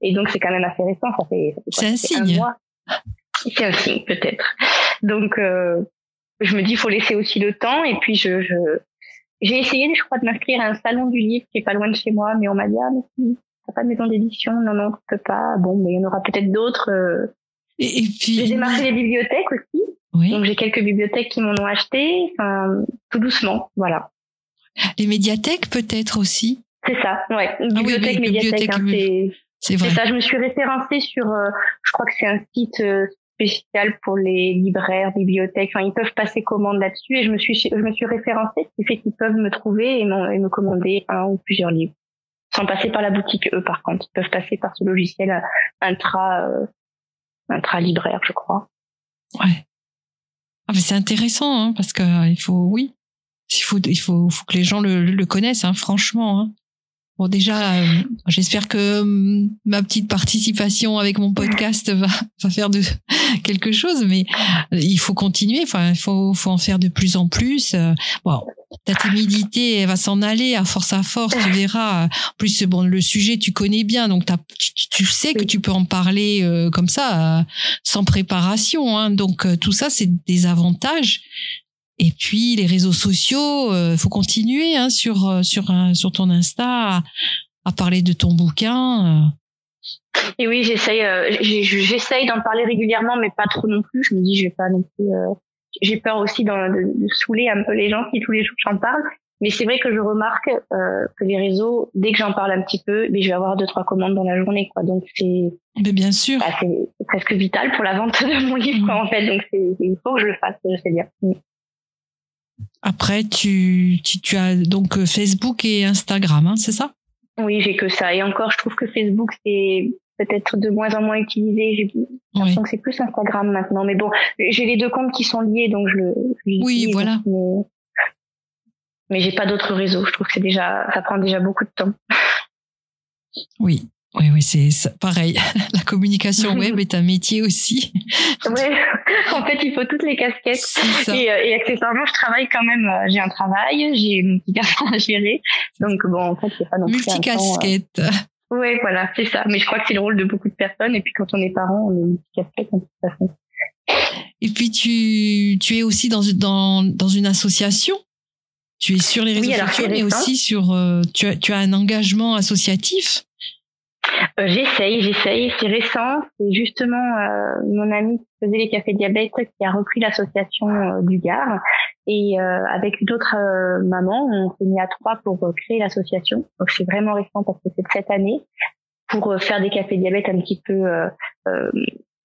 Et donc c'est quand même assez récent. Ça fait, c'est un signe. C'est un signe peut-être. Donc, euh, je me dis, il faut laisser aussi le temps. Et puis, je, je j'ai essayé, je crois, de m'inscrire à un salon du livre qui est pas loin de chez moi, mais on m'a dit, ah, mais si, t'as pas de maison d'édition, non, non, tu peux pas. Bon, mais il y en aura peut-être d'autres. Euh. Et, puis. J'ai démarché les bibliothèques aussi. Oui. Donc, j'ai quelques bibliothèques qui m'en ont acheté, enfin, tout doucement, voilà. Les médiathèques, peut-être aussi. C'est ça, ouais. Ah bibliothèque, oui, médiathèque, hein, c'est. Vrai. ça, je me suis référencée sur, euh, je crois que c'est un site euh, spécial pour les libraires, bibliothèques. Enfin, ils peuvent passer commande là-dessus et je me suis je me suis référencée, ce qui fait qu'ils peuvent me trouver et, me commander un ou plusieurs livres, sans passer par la boutique. Eux, par contre, ils peuvent passer par ce logiciel euh, intra euh, intra libraire, je crois. Ouais. Ah, c'est intéressant hein, parce que euh, il faut, oui, il faut, il faut, faut que les gens le, le connaissent, hein, franchement. Hein. Bon, déjà, euh, j'espère que hum, ma petite participation avec mon podcast va, va faire de quelque chose, mais euh, il faut continuer. Enfin, il faut, faut en faire de plus en plus. Ta timidité, elle va s'en aller à force à force, tu verras. En plus, bon, le sujet, tu connais bien, donc tu, sais que tu peux en parler euh, comme ça, euh, sans préparation. Hein. Donc, euh, tout ça, c'est des avantages. Et puis, les réseaux sociaux, il faut continuer hein, sur, sur, sur ton Insta à, parler de ton bouquin. Et oui, j'essaye, j'essaye d'en parler régulièrement, mais pas trop non plus. Je me dis, je vais pas non plus j'ai peur aussi de, de, saouler un peu les gens si tous les jours j'en parle. Mais c'est vrai que je remarque euh, que les réseaux, dès que j'en parle un petit peu, mais je vais avoir deux trois commandes dans la journée, quoi. Donc c'est. Mais bien sûr. Bah, c'est presque vital pour la vente de mon livre, quoi, en fait. Donc c'est il faut que je le fasse, je sais bien. Mm. Après, tu, tu, tu as donc euh, Facebook et Instagram, hein, c'est ça? Oui, j'ai que ça. Et encore, je trouve que Facebook c'est peut-être de moins en moins utilisé. J'ai l'impression que c'est plus Instagram maintenant. Mais bon, j'ai les deux comptes qui sont liés, donc je le. oui, voilà. Mais, mais j'ai pas d'autres réseaux. Je trouve que c'est déjà, ça prend déjà beaucoup de temps. Oui. Oui, oui, c'est pareil. La communication web est un métier aussi. Oui, en fait, il faut toutes les casquettes. Et, euh, et, accessoirement, je travaille quand même. Euh, j'ai un travail, j'ai une petite personne à gérer. Donc bon, en fait, c'est pas non plus. Multicasquette. Oui, voilà, c'est ça. Mais je crois que c'est le rôle de beaucoup de personnes. Et puis quand on est parent, on est une casquette de toute façon. Et puis tu, tu es aussi dans, dans, dans une association. Tu es sur les réseaux sociaux, mais aussi sur. Euh, tu, as, tu as un engagement associatif. Euh, j'essaye, j'essaye. C'est récent. C'est justement euh, mon ami qui faisait les cafés diabète qui a repris l'association euh, du Gard. Et euh, avec d'autres mamans, on s'est mis à trois pour créer l'association. Donc c'est vraiment récent parce que c'est cette année pour faire des cafés diabète un petit peu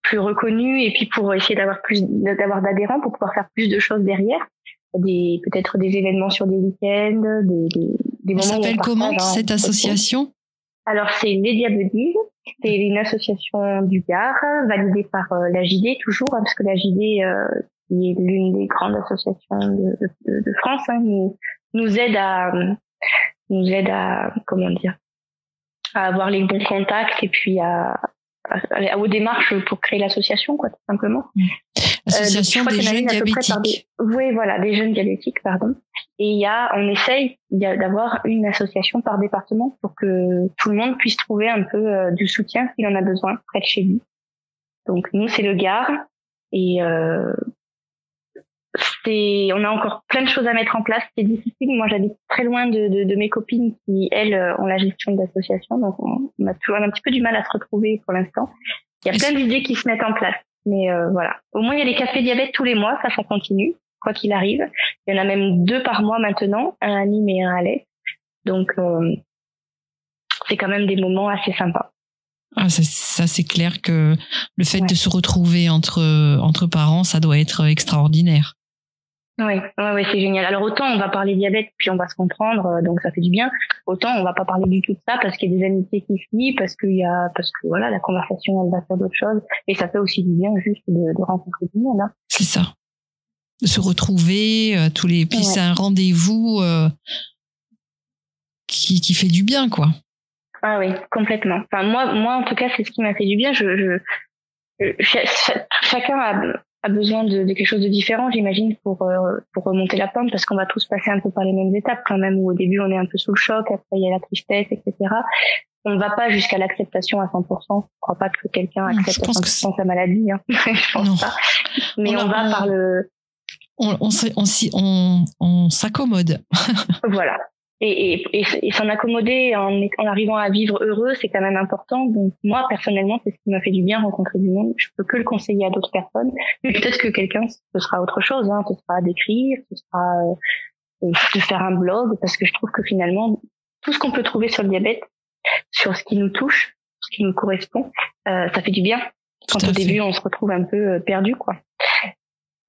plus reconnus et puis pour essayer d'avoir plus d'avoir d'adhérents pour pouvoir faire plus de choses derrière. Des peut-être des événements sur des week-ends des, des, des moments Ça s'appelle comment hein, cette association? alors c'est les Diabodives, c'est une association du Gard validée par euh, la JD toujours, hein, parce que la JD euh, qui est l'une des grandes associations de, de, de France, hein, nous, nous aide à nous aide à comment dire à avoir les bons contacts et puis à, aux démarches pour créer l'association, quoi, tout simplement. Mmh. Association des jeunes diabétiques. Oui, voilà, des jeunes diabétiques, pardon. Et il y a, on essaye d'avoir une association par département pour que tout le monde puisse trouver un peu euh, du soutien s'il en a besoin près de chez lui. Donc nous, c'est le Gard et euh, c'est, on a encore plein de choses à mettre en place. C'est difficile. Moi, j'habite très loin de, de, de, mes copines qui elles euh, ont la gestion d'association, donc on, a toujours un petit peu du mal à se retrouver pour l'instant. Il y a plein d'idées qui se mettent en place, mais euh, voilà. Au moins, il y a les cafés diabète tous les mois, ça, ça continue quoi qu'il arrive. Il y en a même deux par mois maintenant, un à Nîmes et un à l'Est. Donc, euh, c'est quand même des moments assez sympas. Ah, ça, c'est clair que le fait de se retrouver entre entre parents, ça doit être extraordinaire. Oui, ouais, c'est génial. Alors autant on va parler diabète puis on va se comprendre, euh, donc ça fait du bien. Autant on va pas parler du tout de ça parce qu'il y a des amitiés qui finissent, parce qu'il y a, parce que voilà, la conversation elle va faire d'autres choses et ça fait aussi du bien juste de, de rencontrer du monde. Hein. C'est ça. De se retrouver, euh, tous les, puis c'est un rendez-vous euh, qui qui fait du bien quoi. Ah oui, complètement. Enfin moi, moi en tout cas c'est ce qui m'a fait du bien. Je, je, chacun a a besoin de, de, quelque chose de différent, j'imagine, pour euh, pour remonter la pente, parce qu'on va tous passer un peu par les mêmes étapes quand même. Où au début on est un peu sous le choc, après il y a la tristesse, etc. On ne va pas jusqu'à l'acceptation à 100%. Je crois pas que quelqu'un accepte à 100% sa maladie. Hein. je pense pas. Mais on, va par le. On, on, on, on s'accommode. voilà et, et, et, s'en accommoder en, en, arrivant à vivre heureux, c'est quand même important. Donc moi personnellement, c'est ce qui m'a fait du bien rencontrer du monde. Je peux que le conseiller à d'autres personnes. Peut-être que quelqu'un, ce sera autre chose. Hein. Ce sera d'écrire, ce sera euh, de faire un blog, parce que je trouve que finalement, tout ce qu'on peut trouver sur le diabète, sur ce qui nous touche, ce qui nous correspond, euh, ça fait du bien. Quand au début on se retrouve un peu euh, perdu, quoi.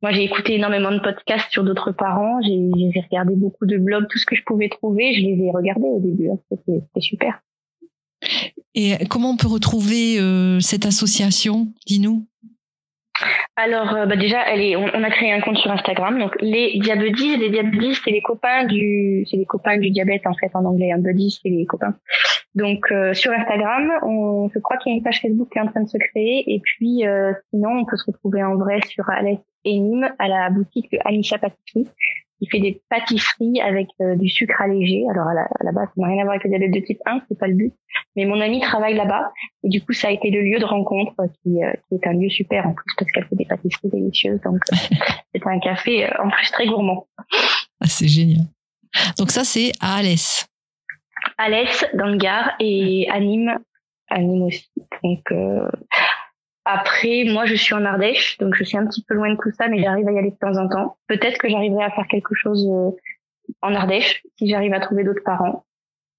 Moi, j'ai écouté énormément de podcasts sur d'autres parents. J'ai regardé beaucoup de blogs, tout ce que je pouvais trouver. Je les ai regardés au début. Hein. C'était super. Et comment on peut retrouver euh, cette association? Dis-nous. Alors euh, bah déjà, on, a créé un compte sur Instagram. Donc les diabétiques, les diabétiques, c'est les copains du, c'est les copains du diabète en fait en anglais. Un buddy, c'est les copains. Donc euh, sur Instagram, on, je crois qu'il y a une page Facebook qui est en train de se créer. Et puis euh, sinon, on peut se retrouver en vrai sur Alès et Nîmes à la boutique Anisha Patisserie. Il fait des pâtisseries avec euh, du sucre allégé. Alors à la, à la base, ça n'a rien à voir avec le diabète de type 1, c'est pas le but. Mais mon ami travaille là-bas et du coup, ça a été le lieu de rencontre qui, euh, qui est un lieu super en plus parce qu'elle fait des pâtisseries délicieuses. Donc c'est un café en plus très gourmand. Ah, c'est génial. Donc ça, c'est à Alès. Alès dans le Gard et Anime, Anime aussi. Donc après, moi, je suis en Ardèche, donc je suis un petit peu loin de tout ça, mais j'arrive à y aller de temps en temps. Peut-être que j'arriverai à faire quelque chose euh, en Ardèche si j'arrive à trouver d'autres parents.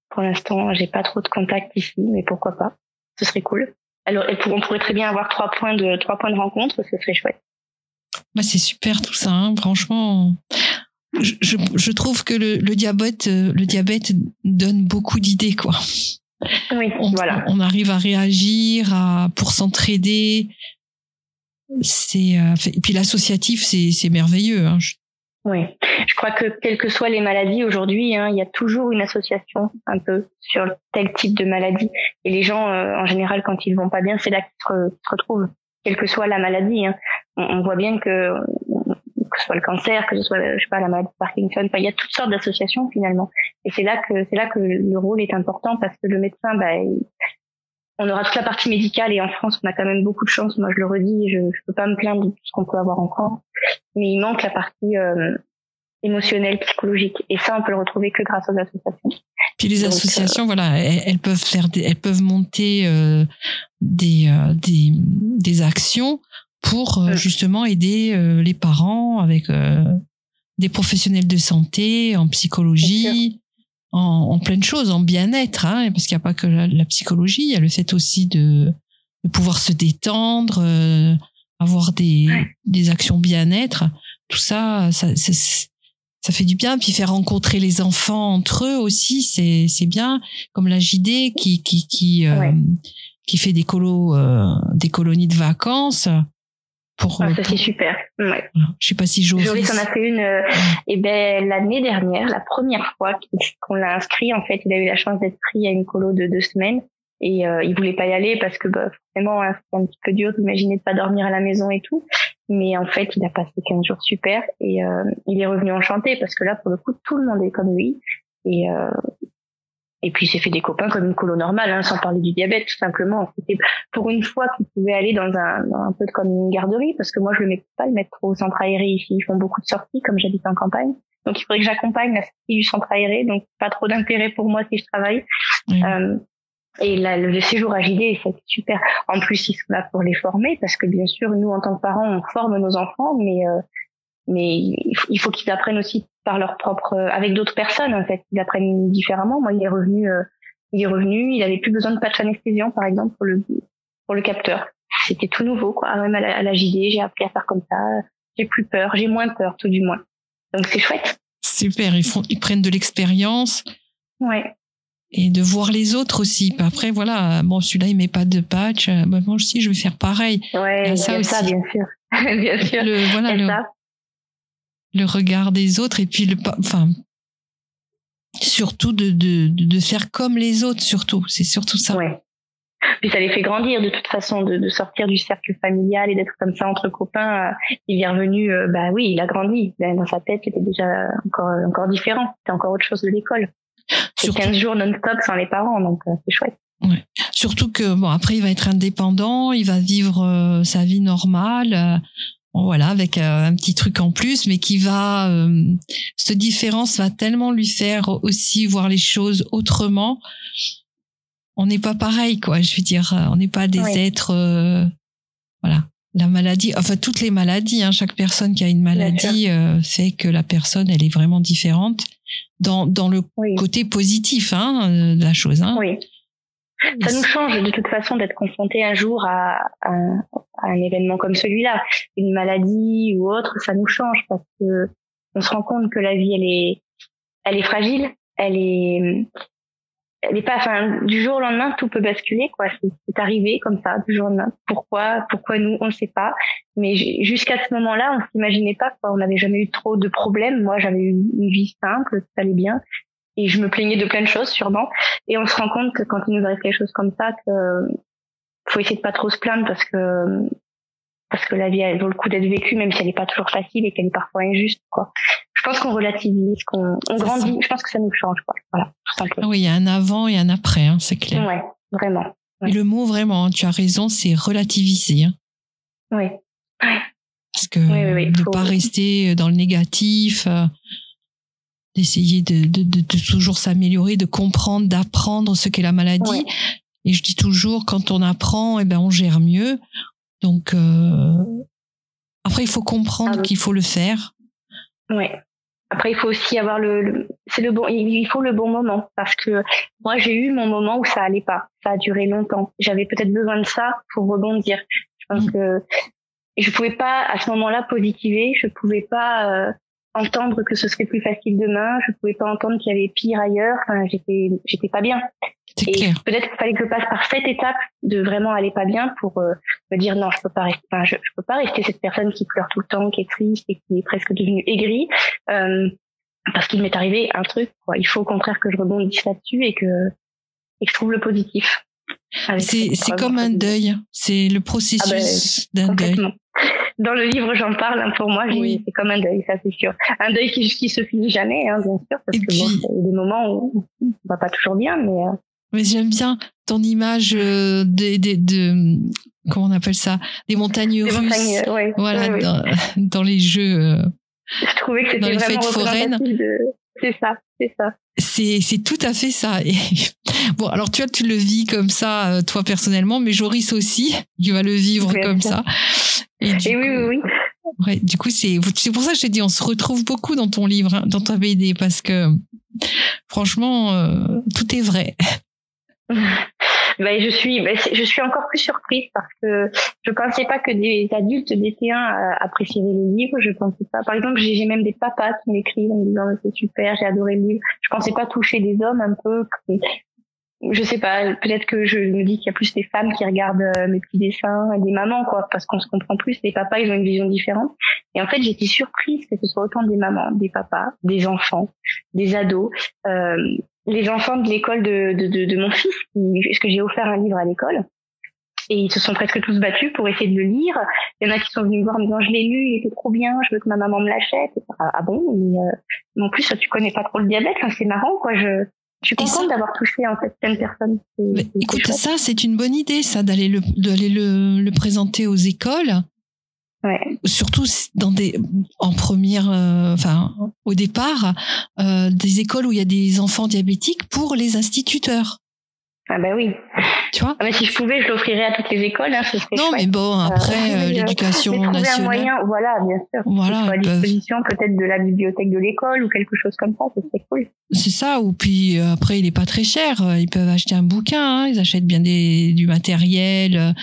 Pour l'instant, j'ai pas trop de contacts ici, mais pourquoi pas Ce serait cool. Alors, on pourrait très bien avoir trois points de trois points de rencontre, ce serait chouette. Bah, c'est super tout ça, hein. franchement. Je, je, trouve que le, le diabète, euh, le diabète donne beaucoup d'idées, quoi. Oui, on, voilà. On arrive à réagir, à, pour s'entraider. C'est euh, et puis l'associatif, c'est merveilleux. Hein. Oui, je crois que quelles que soient les maladies aujourd'hui, hein, il y a toujours une association un peu sur tel type de maladie. Et les gens, euh, en général, quand ils vont pas bien, c'est là qu'ils se, retrouvent, quelle que soit la maladie. Hein. On, on, voit bien que que ce soit le cancer, que ce soit, je sais pas, la maladie de Parkinson. Enfin, il y a toutes sortes d'associations finalement. Et c'est là que c'est là que le rôle est important parce que le médecin, bah, on aura toute la partie médicale et en France, on a quand même beaucoup de chance. Moi, je le redis, je, je peux pas me plaindre de tout ce qu'on peut avoir en France, mais il manque la partie euh, émotionnelle, psychologique. Et ça, on peut le retrouver que grâce aux associations. Puis les associations, euh, voilà, elles, peuvent faire, elles peuvent monter euh, des, des des actions pour euh, justement aider euh, les parents avec euh, des professionnels de santé, en psychologie, en, en plein de choses, en bien-être, hein, parce qu'il n'y a pas que la, psychologie, il y a le fait aussi de, de pouvoir se détendre, avoir des, des actions bien-être. Tout ça, ça, ça, ça, fait du bien. Puis faire rencontrer les enfants entre eux aussi, c'est, c'est bien. Comme la JD qui, qui, qui, qui fait des colos, des colonies de vacances. Pour, ah, ça c'est super. Ouais. Je sais pas si Joris. Joris en a fait une. Euh, et ben l'année dernière, la première fois qu'on l'a inscrit, en fait, il a eu la chance d'être pris à une colo de deux semaines et euh, il voulait pas y aller parce que bah, forcément hein, c'est un petit peu dur d'imaginer de pas dormir à la maison et tout. Mais en fait, il a passé 15 jours super et euh, il est revenu enchanté parce que là, pour le coup, tout le monde est comme lui. Et, euh, et puis s'est fait des copains comme une colo normale, hein, sans parler du diabète, tout simplement. C'était pour une fois qu'il pouvait aller dans un, un peu comme une garderie, parce que moi je le mets pas le mettre au centre aéré ici. Ils font beaucoup de sorties, comme j'habite en campagne. Donc il faudrait que j'accompagne la sortie du centre aéré, donc pas trop d'intérêt pour moi si je travaille. Euh, et là, le séjour à JD, c'est super. En plus, ils sont là pour les former, parce que bien sûr, nous, en tant que parents, on forme nos enfants, mais euh, mais il faut qu'ils apprennent aussi par leur propre, euh, avec d'autres personnes en fait, ils apprennent différemment. Moi, il est revenu, euh, il est revenu, il avait plus besoin de patch anesthésiant par exemple pour le pour le capteur. C'était tout nouveau quoi. Même à la, à la JD, j'ai appris à faire comme ça. J'ai plus peur, j'ai moins peur tout du moins. Donc c'est chouette. Super, ils font, ils prennent de l'expérience. Ouais. Et de voir les autres aussi. Après, voilà, bon, celui-là, il met pas de patch. moi aussi, je vais faire pareil. Ouais, ça, aussi. ça, bien sûr. bien sûr. Le, voilà, le, ça le regard des autres et puis le enfin surtout de, de, de faire comme les autres surtout. C'est surtout ça. Ouais. puis ça les fait grandir de toute façon de, de sortir du cercle familial et d'être comme ça entre copains euh, il est revenu euh, bah oui il a grandi. Dans sa tête c'était déjà encore encore différent. C'était encore autre chose de l'école. C'est 15 jours non-stop sans les parents donc euh, c'est chouette. Ouais. Surtout que bon après il va être indépendant, il va vivre sa vie normale voilà, avec euh, un petit truc en plus, mais qui va, euh, cette différence va tellement lui faire aussi voir les choses autrement. On n'est pas pareil, quoi. Je veux dire, euh, on n'est pas des êtres, voilà. La maladie, enfin toutes les maladies, hein, chaque personne qui a une maladie fait que la personne, elle est vraiment différente dans dans le côté positif hein, de la chose. Hein. Oui. Ça nous change de toute façon d'être confronté un jour à, à, un événement comme celui-là, une maladie ou autre, ça nous change parce que on se rend compte que la vie elle est elle est fragile, elle est elle est pas enfin du jour au lendemain tout peut basculer quoi, c'est arrivé comme ça du jour au lendemain. Pourquoi pourquoi nous on ne sait pas, mais jusqu'à ce moment-là, on s'imaginait pas quoi, on n'avait jamais eu trop de problèmes. Moi, j'avais eu une vie simple, ça allait bien et je me plaignais de plein de choses sûrement et on se rend compte que quand il nous arrive quelque chose comme ça que faut essayer de pas trop se plaindre parce que parce que la vie elle vaut le coup d'être vécue même si elle n'est pas toujours facile et qu'elle est parfois injuste quoi je pense qu'on relativise, qu'on on grandit. Je pense que ça nous change, quoi. Voilà, tout simplement. Oui, il y a un avant et un après, hein, c'est clair. Ouais, vraiment. Et le mot vraiment, hein, tu as raison, c'est relativiser. Hein. Oui. Parce que ne pas rester dans le négatif, euh, d'essayer de, de, de, toujours s'améliorer, de comprendre, d'apprendre ce qu'est la maladie. Et je dis toujours, quand on apprend, eh ben on gère mieux. Donc euh, après, il faut comprendre ah qu'il faut le faire. Oui. Après, il faut aussi avoir le, c'est le bon, il faut le bon moment parce que moi, j'ai eu mon moment où ça allait pas. Ça a duré longtemps. J'avais peut-être besoin de ça pour rebondir. Je pense mm. que je pouvais pas à ce moment-là positiver. Je pouvais pas euh, entendre que ce serait plus facile demain. Je pouvais pas entendre qu'il y avait pire ailleurs. Enfin, j'étais, j'étais pas bien. Et peut-être qu'il fallait que je passe par cette étape de vraiment aller pas bien pour euh, me dire non, je peux pas rester, enfin, je, je, peux pas rester cette personne qui pleure tout le temps, qui est triste et qui est presque devenue aigrie. Euh, parce qu'il m'est arrivé un truc, quoi. Il faut au contraire que je rebondisse là-dessus et que, et que je trouve le positif. C'est comme un deuil. C'est le processus ah ben, d'un deuil. Dans le livre, j'en parle. Hein, pour moi, c'est comme un deuil, ça c'est sûr. Un deuil qui, qui se finit jamais, hein, bien sûr, parce et que puis... bon, il y a des moments où on va pas toujours bien, mais. Euh, mais j'aime bien ton image euh, des, des, de comment on appelle ça des montagnes des russes. Montagnes, ouais, voilà ouais, dans, dans, les jeux. Euh, Je trouvais que c'était vraiment foraines. De... C'est ça, c'est ça. C'est tout à fait ça. Et, bon, alors tu vois, tu le vis comme ça euh, toi personnellement, mais Joris aussi, il va le vivre comme ça. Et, et oui, oui, oui. Ouais, du coup, c'est c'est pour ça que je t'ai dit, on se retrouve beaucoup dans ton livre, hein, dans ta BD, parce que franchement, euh, tout est vrai. Ben, je suis, ben, je suis encore plus surprise parce que je pensais pas que des adultes d'été 1 apprécieraient le livre. Je pensais pas. Par exemple, j'ai même des papas qui m'écrivent en me disant c'est super, j'ai adoré le livre. Je pensais pas toucher des hommes un peu. Je sais pas. Peut-être que je me dis qu'il y a plus des femmes qui regardent euh, mes petits dessins, et des mamans quoi, parce qu'on se comprend plus. Les papas, ils ont une vision différente. Et en fait, j'étais surprise que ce soit autant des mamans, des papas, des enfants, des ados. Euh, les enfants de l'école de, de, de, de, mon fils, parce que j'ai offert un livre à l'école, et ils se sont presque tous battus pour essayer de le lire. Il y en a qui sont venus me voir en me disant je l'ai lu, il était trop bien, je veux que ma maman me l'achète. Ah, bon mais, euh, en plus tu connais pas trop le diabète, hein, c'est marrant quoi. Je, je suis contente d'avoir touché en fait de personnes. écoute, ça c'est une bonne idée, ça d'aller le d'aller le, le présenter aux écoles Surtout dans des, en première, euh, enfin, au départ, euh, des écoles où il y a des enfants diabétiques pour les instituteurs. Ah ben oui. Tu vois ah ben Si je pouvais, je l'offrirais à toutes les écoles. Hein, ce serait non, mais bon, euh, après, euh, l'éducation nationale. Un moyen, voilà, bien sûr. Voilà, à disposition peut-être de la bibliothèque de l'école ou quelque chose comme ça, ce serait cool. C'est ça, ou puis euh, après, il est pas très cher. Ils peuvent acheter un bouquin, hein, ils achètent bien des, du matériel.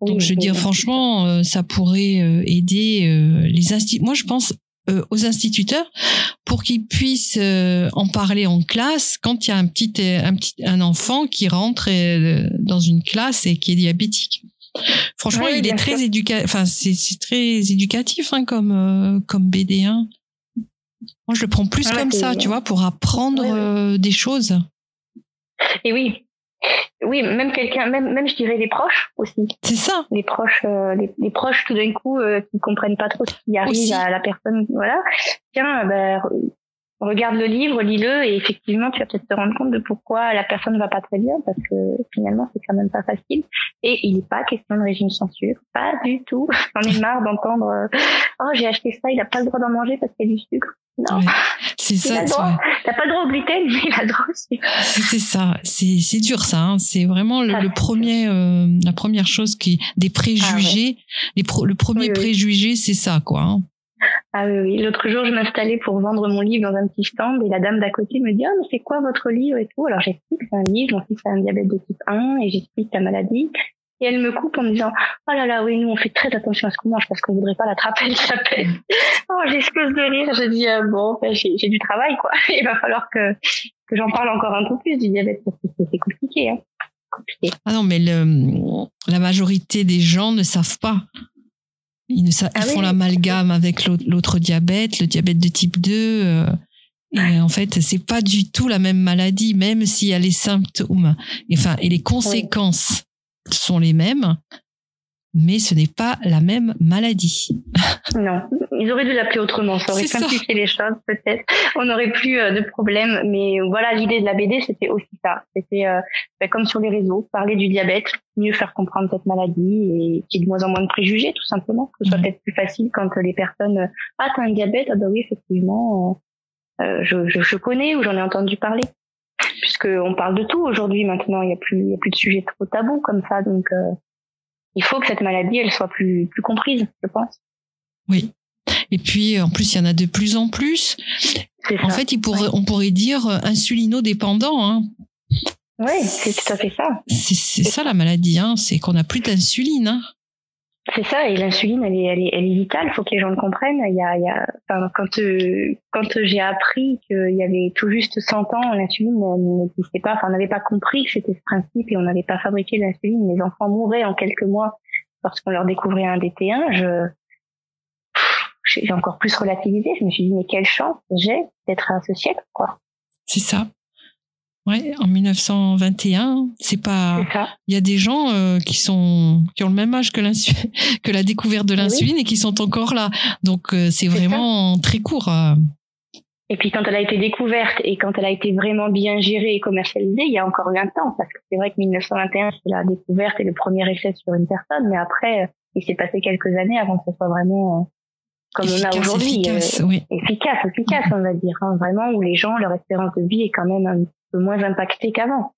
Donc, je veux dire, franchement, ça pourrait aider les instituts. Moi, je pense euh, aux instituteurs pour qu'ils puissent euh, en parler en classe quand il y a un petit un petit un enfant qui rentre euh, dans une classe et qui est diabétique. Franchement, il est très éducatif. Enfin, c'est très éducatif hein, comme comme BD1. Moi, je le prends plus comme ça, tu vois, pour apprendre des choses. Et oui, oui, même quelqu'un, même, même je dirais les proches aussi. C'est ça. Les proches, euh, les, proches tout d'un coup euh, qui comprennent pas trop ce qui arrive à la personne. Voilà. Tiens, ben, regarde le livre, lis-le et effectivement tu vas peut-être te rendre compte de pourquoi la personne ne va pas très bien parce que finalement c'est quand même pas facile et il n'est pas question de régime censure, pas du tout. J'en ai marre d'entendre euh, oh j'ai acheté ça, il a pas le droit d'en manger parce qu'il y a du sucre. Non. C'est ça. T'as pas le droit au gluten, mais il a le droit C'est ça. C'est c'est dur ça. Hein. C'est vraiment le, premier, euh, la première chose qui des préjugés. Ah les le premier préjugé, c'est ça quoi. Hein. Ah oui. L'autre jour, je m'installais pour vendre mon livre dans un petit stand et la dame d'à côté me dit, ah, mais c'est quoi votre livre et tout? Alors j'explique, c'est un livre, mon fils a un diabète de type 1 et j'explique la maladie. Et elle me coupe en me disant, oh là là, oui, nous, on fait très attention à ce qu'on mange parce qu'on voudrait pas l'attraper, elle s'appelle. oh, j'explose de rire. Je dis, euh, bon, ben, j'ai du travail, quoi. Il va falloir que, que j'en parle encore un peu plus du diabète parce que c'est compliqué, hein. Ah non, mais le, la majorité des gens ne savent pas. Ils, ah font l'amalgame avec l'autre diabète, le diabète de type 2. Euh, et en fait, c'est pas du tout la même maladie, même s'il y a les symptômes, enfin, et les conséquences sont les mêmes. Mais ce n'est pas la même maladie. Non, ils auraient dû l'appeler autrement, ça aurait simplifié les choses peut-être. On n'aurait plus euh, de problème, mais voilà, l'idée de la BD, c'était aussi ça. C'était euh, ben, comme sur les réseaux, parler du diabète, mieux faire comprendre cette maladie et qu'il y ait de moins en moins de préjugés, tout simplement. Que ce soit peut-être plus facile quand les personnes ah t'as un diabète, ah bah oui effectivement, euh, je, je, je connais ou j'en ai entendu parler puisque on parle de tout aujourd'hui maintenant. Il y a plus, il y a plus de sujets trop tabous comme ça, donc euh, il faut que cette maladie, elle soit plus, plus comprise, je pense. Oui. Et puis, en plus, il y en a de plus en plus. En fait, il pourrait, on pourrait dire insulino-dépendant. Hein. Oui, c'est tout à fait ça. C'est ça la maladie, hein. c'est qu'on n'a plus d'insuline. Hein. C'est ça, et l'insuline, elle est, elle est, elle est vitale. Faut que les gens le comprennent. Il y a, il y a, enfin, quand euh, quand j'ai appris qu'il y avait tout juste 100 ans, l'insuline n'existait pas. Enfin, on n'avait pas compris que c'était ce principe et on n'avait pas fabriqué l'insuline. Les enfants mouraient en quelques mois parce qu'on leur découvrait un DT1. Je j'ai encore plus relativisé. Je me suis dit mais quelle chance j'ai d'être à ce siècle, quoi. C'est ça. Ouais, en 1921, c'est pas. Il y a des gens euh, qui sont qui ont le même âge que que la découverte de l'insuline et qui sont encore là. Donc euh, c'est vraiment très court. Euh. Et puis quand elle a été découverte et quand elle a été vraiment bien gérée et commercialisée, il y a encore eu un temps parce que c'est vrai que 1921 c'est la découverte et le premier essai sur une personne, mais après il s'est passé quelques années avant que ce soit vraiment comme on a aujourd'hui, efficace, oui. efficace, efficace, on va dire, hein, vraiment où les gens leur espérance de vie est quand même un moins impacté qu'avant.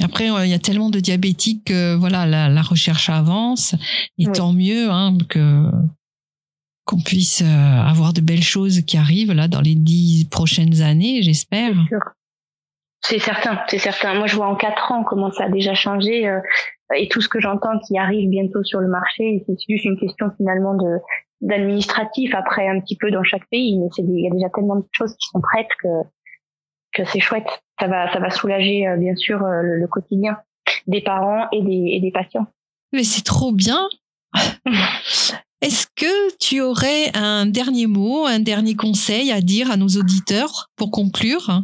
Après, il y a tellement de diabétiques que voilà, la, recherche avance et tant mieux hein, que qu'on puisse euh, avoir de belles choses qui arrivent là dans les dix prochaines années, j'espère. C'est certain, c'est certain. Moi, je vois en quatre ans comment ça a déjà changé euh, et tout ce que j'entends qui arrive bientôt sur le marché. C'est juste une question finalement de d'administratif après un petit peu dans chaque pays, mais il y a déjà tellement de choses qui sont prêtes que que c'est chouette. Ça va, ça va soulager euh, bien sûr euh, le, quotidien des parents et des, et des patients. Mais c'est trop bien. Est-ce que tu aurais un dernier mot, un dernier conseil à dire à nos auditeurs pour conclure?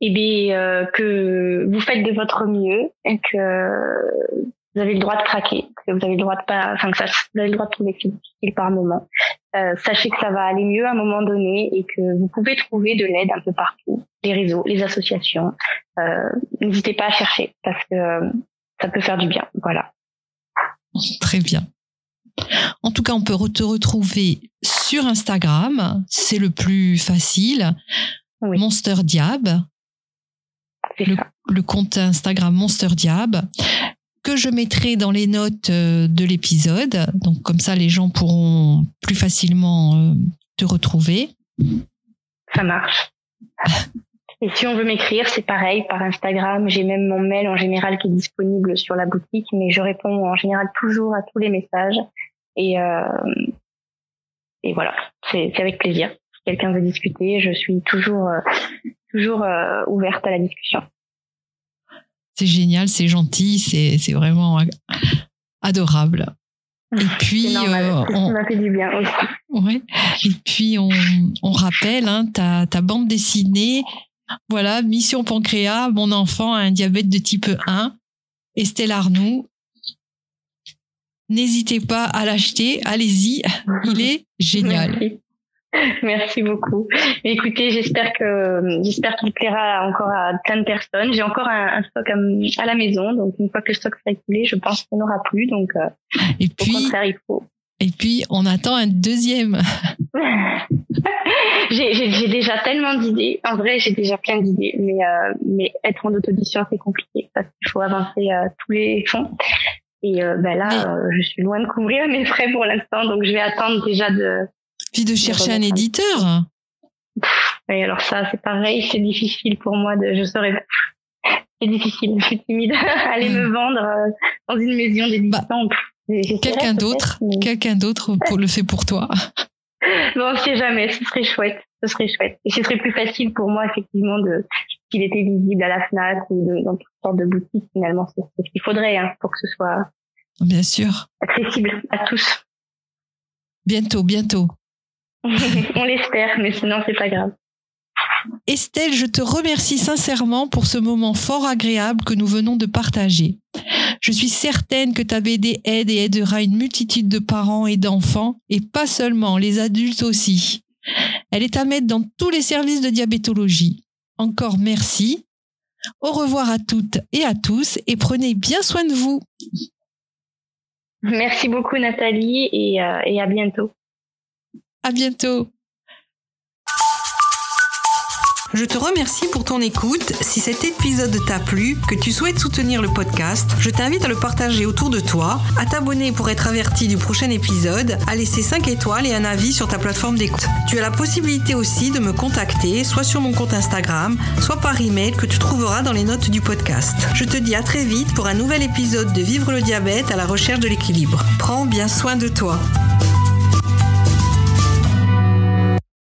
Eh bien, euh, que vous faites de votre mieux et que vous avez le droit de craquer, que vous avez le droit de pas, enfin que ça, vous avez le droit de trouver difficile par moment. Euh, sachez que ça va aller mieux à un moment donné et que vous pouvez trouver de l'aide un peu partout, les réseaux, les associations. Euh, N'hésitez pas à chercher parce que euh, ça peut faire du bien. Voilà. Très bien. En tout cas, on peut te retrouver sur Instagram, c'est le plus facile. Monster Diab. Le, le, compte Instagram Monster Diab que je mettrai dans les notes euh, de l'épisode. Donc comme ça, les gens pourront plus facilement euh, te retrouver. Ça marche. Et si on veut m'écrire, c'est pareil par Instagram. J'ai même mon mail en général qui est disponible sur la boutique, mais je réponds en général toujours à tous les messages. Et, euh, voilà, c'est avec plaisir. Si quelqu'un veut discuter, je suis toujours ouverte à la discussion c'est génial, c'est gentil, c'est vraiment adorable. Et puis, euh, on, fait du bien aussi. Ouais. Et puis on, on rappelle hein, ta, ta bande dessinée. Voilà, Mission Pancréas, mon enfant a un diabète de type 1. Estelle Arnoux. N'hésitez pas à l'acheter, allez-y, il est génial. Merci beaucoup. Écoutez, j'espère que j'espère qu'il plaira encore à plein de personnes. J'ai encore un, stock à, la maison, donc une fois que le stock sera écoulé, je pense qu'il n'y en aura plus. Donc, euh, et puis, au contraire, il faut. Et puis, on attend un deuxième. j'ai déjà tellement d'idées. En vrai, j'ai déjà plein d'idées, mais euh, mais être en audition, c'est compliqué parce qu'il faut avancer euh, tous les fonds. Et ben là, je suis loin de couvrir mes frais pour l'instant, donc je vais attendre déjà de puis de chercher un éditeur. Oui, alors ça, c'est pareil, c'est difficile pour moi de, je serais, c'est difficile, je suis timide. Aller me hmm. vendre euh, dans une maison d'édition. Bah, quelqu'un d'autre, quelqu'un d'autre pour le fait pour toi. Bon, on sait jamais, ce serait chouette, ce serait chouette. Et ce serait plus facile pour moi, effectivement, de, qu'il était visible à la FNAC ou de, dans toutes sortes de boutiques, finalement. C'est ce qu'il faudrait, hein, pour que ce soit. Bien sûr. Accessible à tous. Bientôt, bientôt. on l'espère, mais sinon c'est pas grave. Estelle, je te remercie sincèrement pour ce moment fort agréable que nous venons de partager. Je suis certaine que ta BD aide et aidera une multitude de parents et d'enfants, et pas seulement, les adultes aussi. Elle est à mettre dans tous les services de diabétologie. Encore merci. Au revoir à toutes et à tous, et prenez bien soin de vous. Merci beaucoup Nathalie et, euh, et à bientôt. À bientôt. Je te remercie pour ton écoute. Si cet épisode t'a plu, que tu souhaites soutenir le podcast, je t'invite à le partager autour de toi, à t'abonner pour être averti du prochain épisode, à laisser 5 étoiles et un avis sur ta plateforme d'écoute. Tu as la possibilité aussi de me contacter, soit sur mon compte Instagram, soit par email que tu trouveras dans les notes du podcast. Je te dis à très vite pour un nouvel épisode de Vivre le diabète à la recherche de l'équilibre. Prends bien soin de toi.